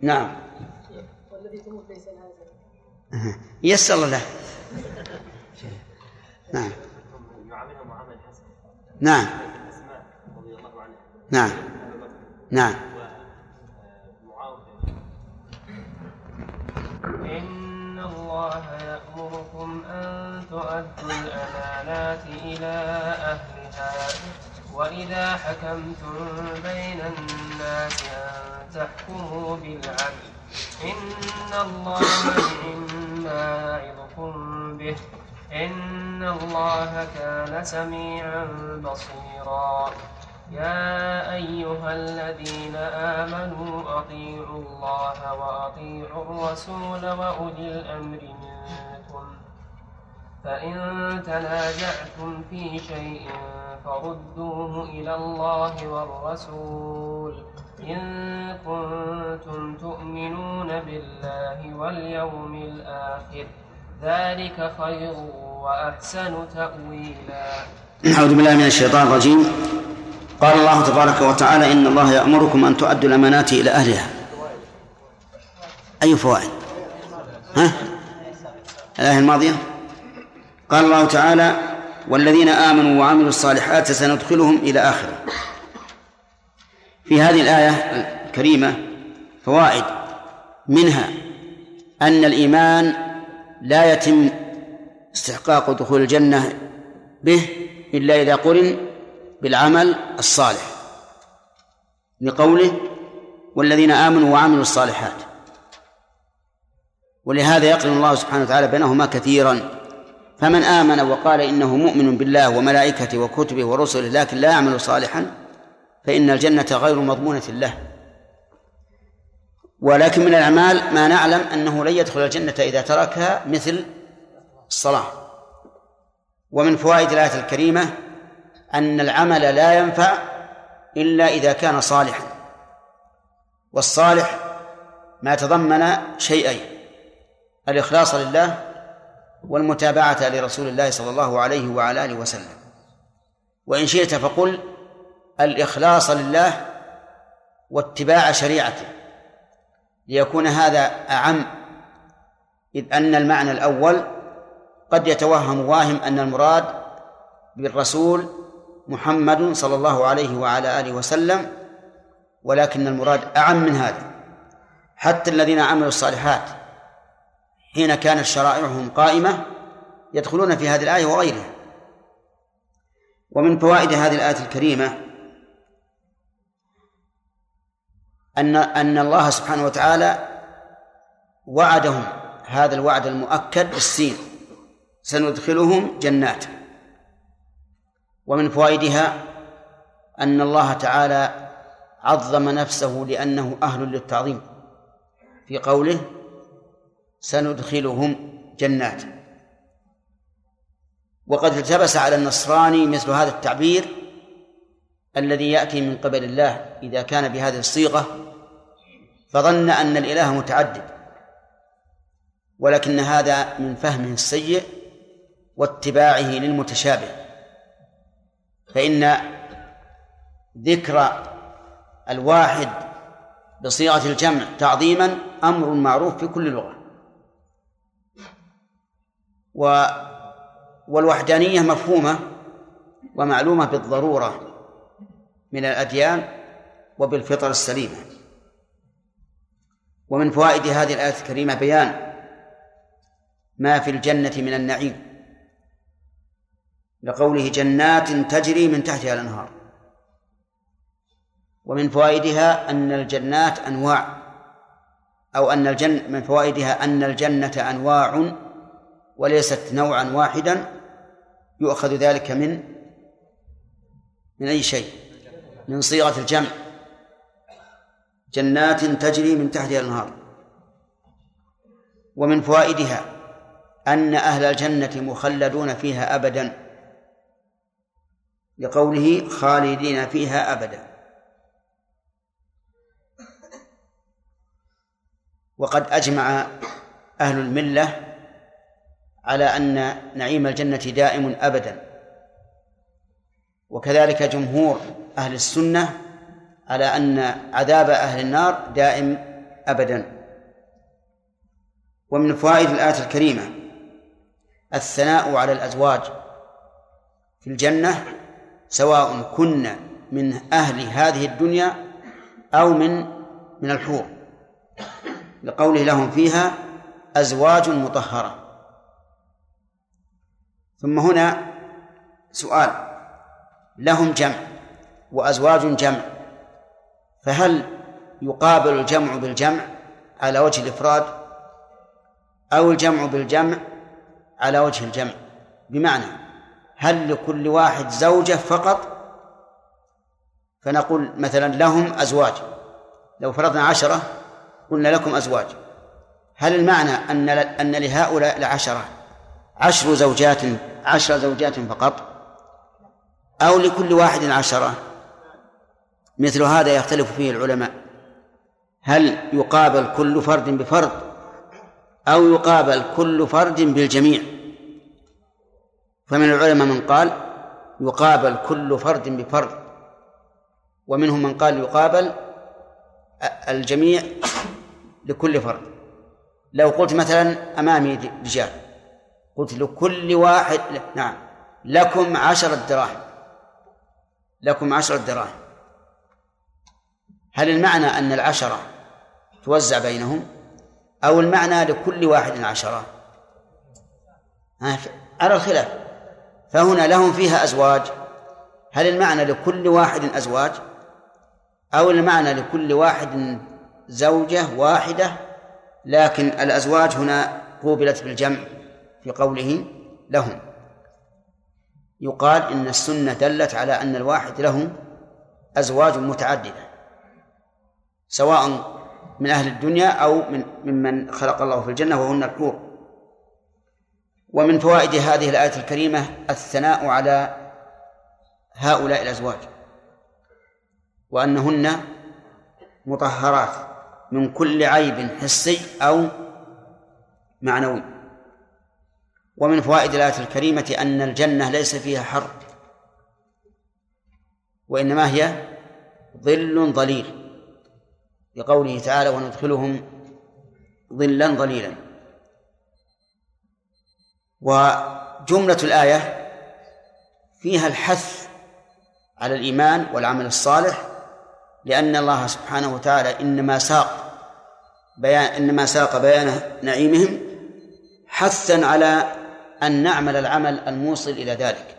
Speaker 1: نعم. يسر الله له. نعم. نعم. نعم. نعم.
Speaker 9: يأمركم أن تؤدوا الأمانات إلى أهلها. وإذا حكمتم بين الناس أن تحكموا بالعدل إن الله نعم يعظكم به. إن الله كان سميعا بصيرا. يا أيها الذين آمنوا أطيعوا الله وأطيعوا الرسول وأولي الأمر فإن تنازعتم في شيء فردوه إلى الله والرسول إن كنتم تؤمنون بالله واليوم الآخر ذلك خير وأحسن تأويلا.
Speaker 1: أعوذ بالله من الشيطان الرجيم. قال الله تبارك وتعالى إن الله يأمركم أن تؤدوا الأمانات إلى أهلها. أي فوائد؟ ها؟ الآية الماضية؟ قال الله تعالى والذين آمنوا وعملوا الصالحات سندخلهم إلى آخره. في هذه الآية الكريمة فوائد منها أن الإيمان لا يتم استحقاق دخول الجنة به إلا إذا قرن بالعمل الصالح لقوله والذين آمنوا وعملوا الصالحات. ولهذا يقرن الله سبحانه وتعالى بينهما كثيرا. فمن آمن وقال إنه مؤمن بالله وملائكته وكتبه ورسله لكن لا يعمل صالحا فإن الجنة غير مضمونة له. ولكن من الأعمال ما نعلم أنه لن يدخل الجنة إذا تركها مثل الصلاة. ومن فوائد الآية الكريمة أن العمل لا ينفع إلا إذا كان صالحا. والصالح ما تضمن شيئين الإخلاص لله والمتابعة لرسول الله صلى الله عليه وعلى آله وسلم. وإن شئت فقل الإخلاص لله واتباع شريعته. ليكون هذا أعم إذ أن المعنى الأول قد يتوهم واهم أن المراد بالرسول محمد صلى الله عليه وعلى آله وسلم ولكن المراد أعم من هذا. حتى الذين عملوا الصالحات حين كانت شرائعهم قائمة يدخلون في هذه الآية وغيرها. ومن فوائد هذه الآية الكريمة أن أن الله سبحانه وتعالى وعدهم هذا الوعد المؤكد بالسين. سندخلهم جنات. ومن فوائدها أن الله تعالى عظم نفسه لأنه أهل للتعظيم. في قوله سندخلهم جنات. وقد التبس على النصراني مثل هذا التعبير الذي يأتي من قبل الله إذا كان بهذه الصيغة فظن أن الإله متعدد ولكن هذا من فهمه السيء واتباعه للمتشابه. فإن ذكر الواحد بصيغة الجمع تعظيما أمر معروف في كل لغة. و والوحدانية مفهومة ومعلومة بالضرورة من الأديان وبالفطر السليمة ومن فوائد هذه الآية الكريمة بيان ما في الجنة من النعيم لقوله جنات تجري من تحتها الأنهار. ومن فوائدها أن الجنات أنواع أو أن الجنة من فوائدها أن الجنة أنواع وليست نوعا واحدا يؤخذ ذلك من من أي شيء؟ من صيغة الجمع. جنات تجري من تحتها الأنهار. ومن فوائدها أن أهل الجنة مخلدون فيها أبدا. لقوله خالدين فيها أبدا. وقد أجمع أهل الملة على أن نعيم الجنة دائم أبدا. وكذلك جمهور أهل السنة على أن عذاب أهل النار دائم أبدا. ومن فوائد الآية الكريمة الثناء على الأزواج في الجنة سواء كن من أهل هذه الدنيا أو من من الحور. لقوله لهم فيها أزواج مطهرة. ثم هنا سؤال. لهم جمع وأزواج جمع. فهل يقابل الجمع بالجمع على وجه الإفراد أو الجمع بالجمع على وجه الجمع؟ بمعنى هل لكل واحد زوجة فقط؟ فنقول مثلا لهم أزواج. لو فرضنا عشرة قلنا لكم أزواج. هل المعنى أن أن لهؤلاء العشرة عشر زوجات عشر زوجات فقط أو لكل واحد عشرة. مثل هذا يختلف فيه العلماء. هل يقابل كل فرد بفرد أو يقابل كل فرد بالجميع؟ فمن العلماء من قال يقابل كل فرد بفرد ومنهم من قال يقابل الجميع لكل فرد. لو قلت مثلا أمامي رجال قلت لكل واحد نعم. لكم عشرة دراهم لكم عشرة دراهم هل المعنى أن العشرة توزع بينهم؟ أو المعنى لكل واحد عشرة؟ على الخلاف. فهنا لهم فيها أزواج. هل المعنى لكل واحد أزواج؟ أو المعنى لكل واحد زوجة واحدة؟ لكن الأزواج هنا قوبلت بالجمع. في قوله لهم. يقال إن السنة دلت على أن الواحد له أزواج متعددة سواء من أهل الدنيا أو من ممن خلق الله في الجنة وهن الحور ومن فوائد هذه الآية الكريمة الثناء على هؤلاء الأزواج وأنهن مطهرات من كل عيب حسي أو معنوي. ومن فوائد الآية الكريمة أن الجنة ليس فيها حر وإنما هي ظل ظليل لقوله تعالى وندخلهم ظلا ظليلا وجملة الآية فيها الحث على الإيمان والعمل الصالح لأن الله سبحانه وتعالى إنما ساق بيان إنما ساق بيان نعيمهم حثا على أن نعمل العمل الموصل إلى ذلك.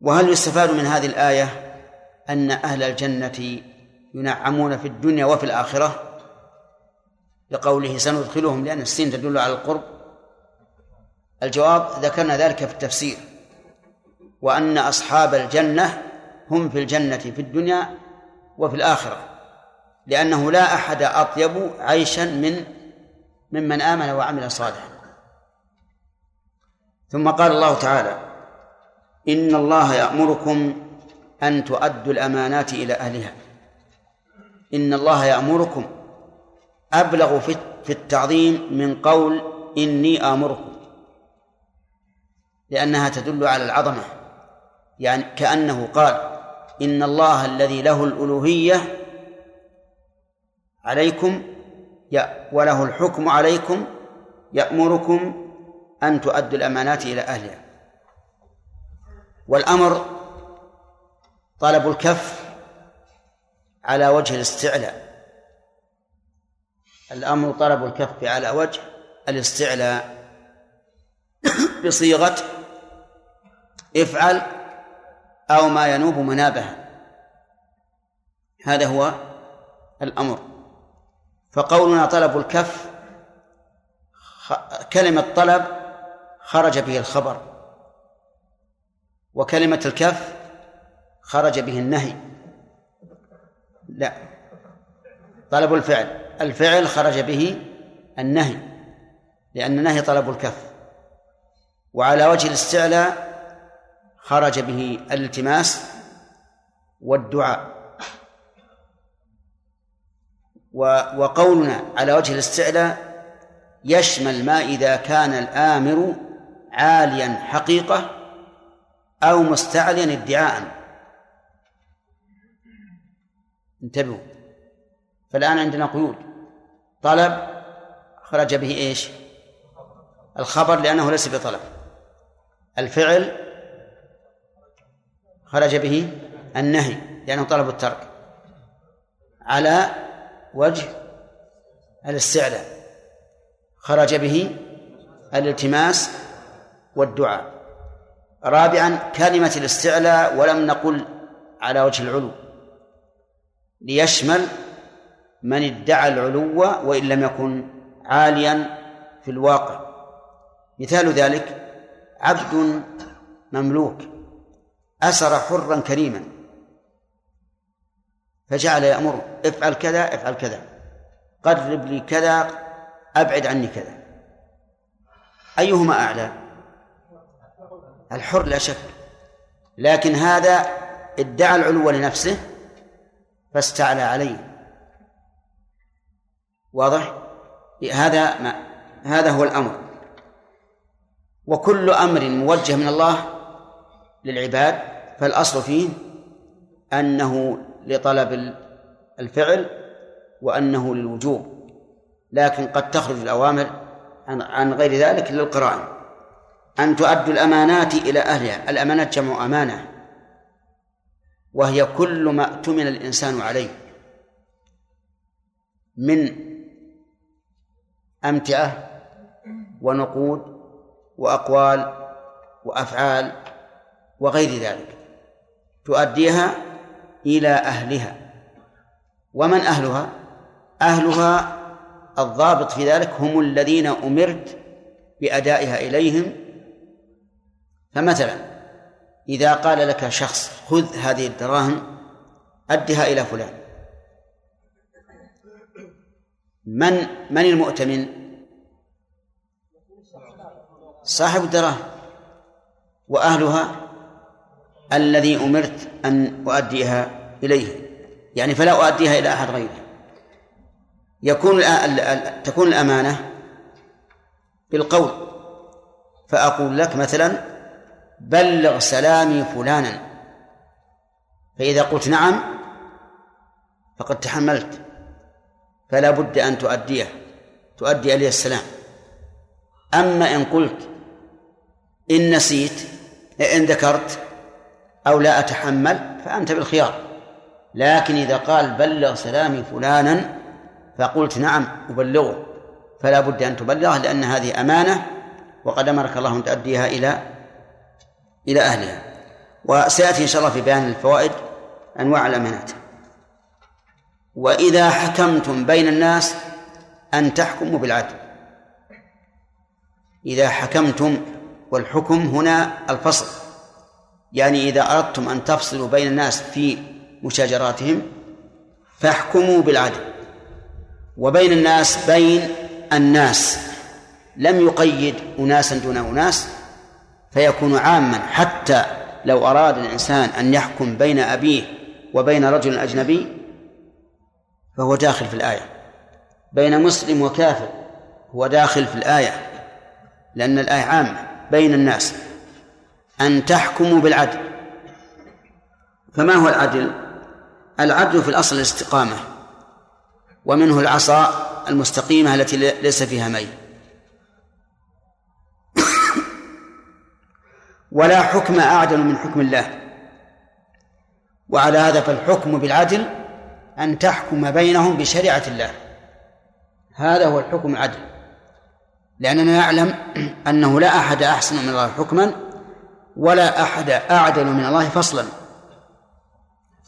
Speaker 1: وهل يستفاد من هذه الآية أن أهل الجنة ينعمون في الدنيا وفي الآخرة؟ لقوله سندخلهم لأن السين تدل على القرب. الجواب ذكرنا ذلك في التفسير. وأن أصحاب الجنة هم في الجنة في الدنيا وفي الآخرة. لأنه لا أحد أطيب عيشا من ممن آمن وعمل صالحا. ثم قال الله تعالى إن الله يأمركم أن تؤدوا الأمانات إلى أهلها. إن الله يأمركم أبلغ في التعظيم من قول إني آمركم. لأنها تدل على العظمة. يعني كأنه قال إن الله الذي له الألوهية عليكم وله الحكم عليكم يأمركم أن تؤدوا الأمانات إلى أهلها. والأمر طلب الكف على وجه الاستعلاء. الأمر طلب الكف على وجه الاستعلاء. بصيغة افعل أو ما ينوب منابها. هذا هو الأمر. فقولنا طلب الكف كلمة طلب خرج به الخبر. وكلمة الكف خرج به النهي. لا. طلب الفعل. الفعل خرج به النهي لأن النهي طلب الكف وعلى وجه الاستعلاء خرج به الالتماس والدعاء. وقولنا على وجه الاستعلاء يشمل ما إذا كان الآمر عاليا حقيقة أو مستعليا ادعاء. انتبهوا. فالآن عندنا قيود. طلب خرج به إيش؟ الخبر لأنه ليس بطلب. الفعل خرج به النهي لأنه طلب الترك. على وجه الاستعلاء. خرج به الالتماس والدعاء. رابعا كلمة الاستعلاء ولم نقل على وجه العلو. ليشمل من ادعى العلو وإن لم يكن عاليا في الواقع. مثال ذلك عبد مملوك أسر حرا كريما. فجعل يأمره افعل كذا افعل كذا. قرب لي كذا أبعد عني كذا. أيهما أعلى؟ الحر لا شك. لكن هذا ادعى العلو لنفسه فاستعلى عليه. واضح؟ هذا ما هذا هو الأمر. وكل أمر موجه من الله للعباد فالأصل فيه أنه لطلب الفعل وأنه للوجوب. لكن قد تخرج الأوامر عن غير ذلك للقرائن. أن تؤدوا الأمانات إلى أهلها. الأمانات جمع أمانة. وهي كل ما اؤتمن الإنسان عليه من أمتعة ونقود وأقوال وأفعال وغير ذلك. تؤديها إلى أهلها. ومن أهلها؟ أهلها الضابط في ذلك هم الذين أمرت بأدائها إليهم فمثلا إذا قال لك شخص خذ هذه الدراهم أدها إلى فلان. من من المؤتمن؟ صاحب الدراهم. وأهلها؟ الذي أمرت أن أؤديها إليه. يعني فلا أؤديها إلى أحد غيره. يكون تكون الأمانة بالقول. فأقول لك مثلا بلغ سلامي فلانا. فإذا قلت نعم فقد تحملت. فلا بد أن تؤديه تؤدي إليه السلام. أما إن قلت إن نسيت إن ذكرت أو لا أتحمل فأنت بالخيار. لكن إذا قال بلغ سلامي فلانا فقلت نعم أبلغه. فلا بد أن تبلغه لأن هذه أمانة وقد أمرك الله أن تؤديها إلى إلى أهلها. وسيأتي إن شاء الله في بيان الفوائد أنواع الأمانات. وإذا حكمتم بين الناس أن تحكموا بالعدل. إذا حكمتم والحكم هنا الفصل. يعني إذا أردتم أن تفصلوا بين الناس في مشاجراتهم فاحكموا بالعدل. وبين الناس بين الناس. لم يقيد أناسا دون أناس فيكون عاما حتى لو أراد الإنسان أن يحكم بين أبيه وبين رجل أجنبي فهو داخل في الآية. بين مسلم وكافر هو داخل في الآية لأن الآية عامة بين الناس. أن تحكموا بالعدل. فما هو العدل؟ العدل في الأصل الاستقامة ومنه العصا المستقيمة التي ليس فيها ميل. ولا حكم أعدل من حكم الله. وعلى هذا فالحكم بالعدل أن تحكم بينهم بشريعة الله. هذا هو الحكم العدل. لأننا نعلم أنه لا أحد أحسن من الله حكما ولا أحد أعدل من الله فصلا.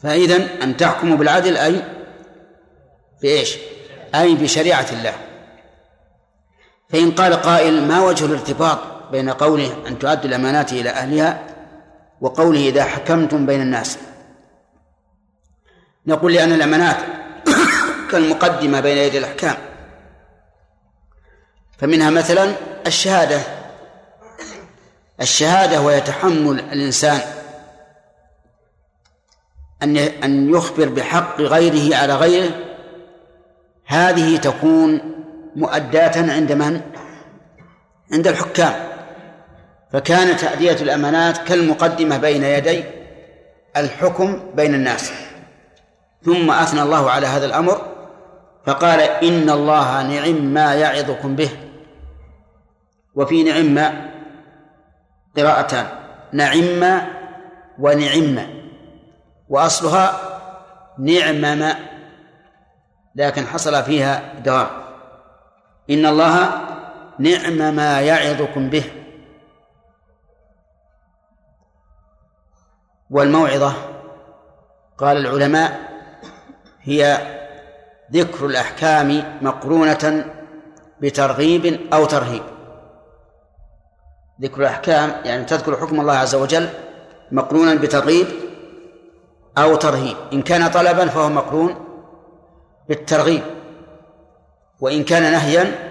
Speaker 1: فإذا أن تحكموا بالعدل أي بإيش؟ أي بشريعة الله. فإن قال قائل ما وجه الارتباط؟ بين قوله أن تؤدوا الأمانات إلى أهلها وقوله إذا حكمتم بين الناس. نقول لأن الأمانات كالمقدمة بين يدي الأحكام. فمنها مثلا الشهادة. الشهادة ويتحمل الإنسان أن أن يخبر بحق غيره على غيره. هذه تكون مؤداة عند من؟ عند الحكام. فكان تأدية الأمانات كالمقدمة بين يدي الحكم بين الناس. ثم أثنى الله على هذا الأمر فقال إن الله نعم ما يعظكم به. وفي نعم قراءتان نعم ونعم وأصلها نعمم لكن حصل فيها دوام إن الله نعم ما يعظكم به. والموعظة. قال العلماء هي ذكر الأحكام مقرونة بترغيب أو ترهيب. ذكر الأحكام يعني تذكر حكم الله عز وجل مقرونا بترغيب أو ترهيب. إن كان طلبا فهو مقرون بالترغيب وإن كان نهيا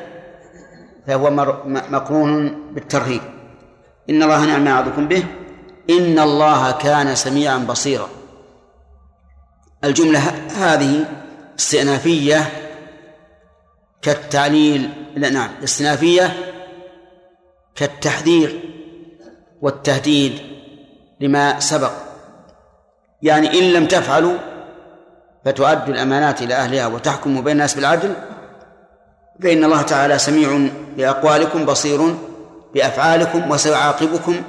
Speaker 1: فهو مقرون بالترهيب. إن الله نعم يعظكم به. إن الله كان سميعا بصيرا. الجملة هذه استئنافية كالتعليل لا نعم استئنافية كالتحذير والتهديد لما سبق. يعني إن لم تفعلوا فتؤدوا الأمانات إلى أهلها وتحكموا بين الناس بالعدل فإن الله تعالى سميع بأقوالكم بصير بأفعالكم وسيعاقبكم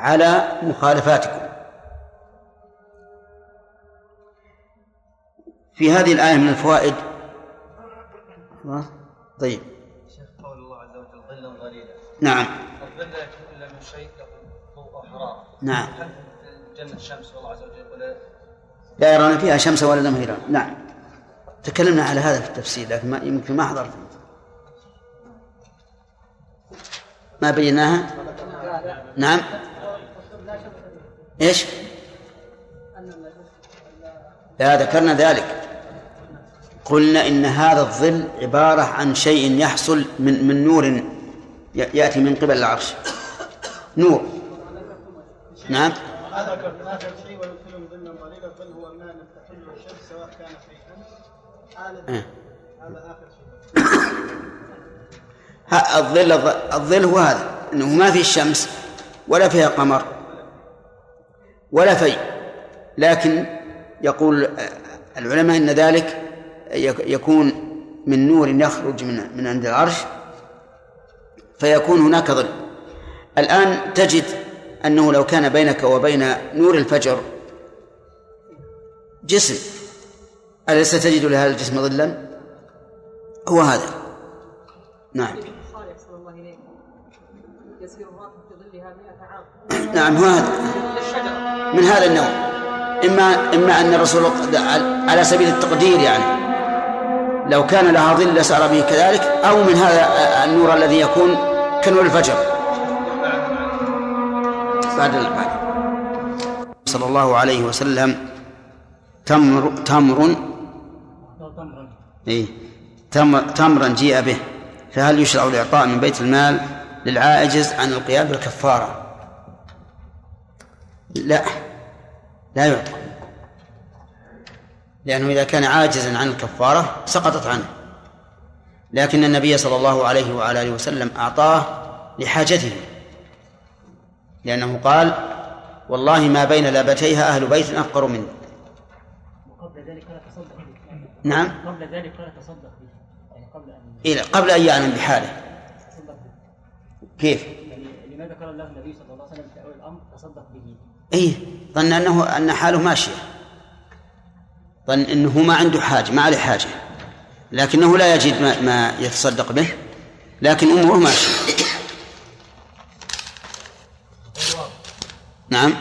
Speaker 1: على مخالفاتكم. في هذه الآية من الفوائد طيب.
Speaker 6: شيخ قول الله عز وجل ظلا ظليلا
Speaker 1: نعم.
Speaker 6: الظل لا يكون الا من شيء له ضوء أو حراره
Speaker 1: نعم.
Speaker 6: هل في الجنة الشمس والله عز وجل ولا؟
Speaker 1: لا يرون فيها شمسا ولا زمهريرا نعم. تكلمنا على هذا في التفسير لكن ما يمكن ما حضرت. ما بيناها؟ نعم. إيش؟ لا ذكرنا ذلك. قلنا إن هذا الظل عبارة عن شيء يحصل من من نور يأتي من قبل العرش. نور. نعم.
Speaker 7: هذا
Speaker 1: إيه. الظل الظل هو هذا. إنه ما في الشمس ولا فيها قمر. ولا في لكن يقول العلماء إن ذلك يك- يكون من نور يخرج من من عند العرش فيكون هناك ظل الآن تجد أنه لو كان بينك وبين نور الفجر جسم أليس تجد لهذا الجسم ظلا؟ هو هذا. نعم.
Speaker 8: البخاري احسن الله اليك يسير الراكب في ظلها 100 عام
Speaker 1: نعم هو هذا. من هذا النوع. إما إما أن الرسول على سبيل التقدير يعني. لو كان لها ظل لسار به كذلك أو من هذا النور الذي يكون كنور الفجر. بعد بعد. صلى الله عليه وسلم تمر تمر إيه تمر تمرا جيء به. فهل يشرع الإعطاء من بيت المال للعاجز عن القيام بالكفارة؟ لا. لا يعطى لأنه إذا كان عاجزا عن الكفارة سقطت عنه. لكن النبي صلى الله عليه وعلى آله وسلم أعطاه لحاجته. لأنه قال والله ما بين لابتيها أهل بيت أفقر مني.
Speaker 13: وقبل ذلك لا تصدق به.
Speaker 1: نعم.
Speaker 13: قبل ذلك لا تصدق به. يعني قبل أن
Speaker 1: إيه قبل أن يعلم بحاله. كيف؟
Speaker 13: يعني لماذا قال الله النبي صلى الله عليه وسلم في أول الأمر تصدق به؟
Speaker 1: إيه ظن أنه أن حاله ماشية. ظن أنه ما عنده حاجة ما عليه حاجة. لكنه لا يجد ما, ما يتصدق به لكن أموره ماشية. نعم.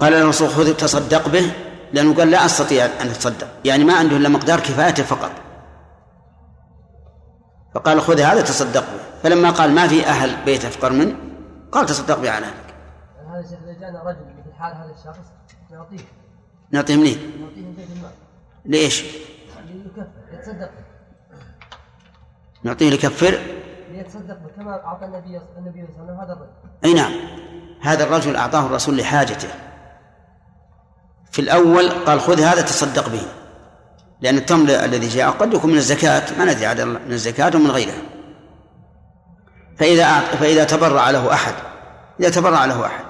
Speaker 1: قال له الرسول خذ تصدق به لأنه قال لا أستطيع أن أتصدق. يعني ما عنده إلا مقدار كفايته فقط. فقال خذ هذا تصدق به. فلما قال ما في أهل بيت أفقر منه قال تصدق به على أهلك
Speaker 3: هذا الشيخ إذا جانا رجل مثل حال هذا الشخص نعطيه.
Speaker 1: نعطيه منين؟
Speaker 3: نعطيه من بيت المال.
Speaker 1: ليش؟
Speaker 3: ليكفر يتصدق.
Speaker 1: نعطيه ليكفر؟
Speaker 3: ليتصدق به كما أعطى النبي النبي صلى الله عليه وسلم هذا الرجل.
Speaker 1: أي نعم. هذا الرجل أعطاه الرسول لحاجته. في الأول قال خذ هذا تصدق به. لأن التمر الذي جاء قد يكون من الزكاة ما ندري عاد من الزكاة ومن غيرها. فإذا. فإذا تبرع له أحد إذا تبرع له أحد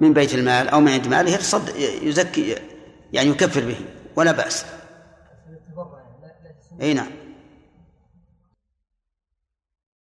Speaker 1: من بيت المال أو من عند ماله يتصد يزكي يعني يكفر به ولا بأس أي نعم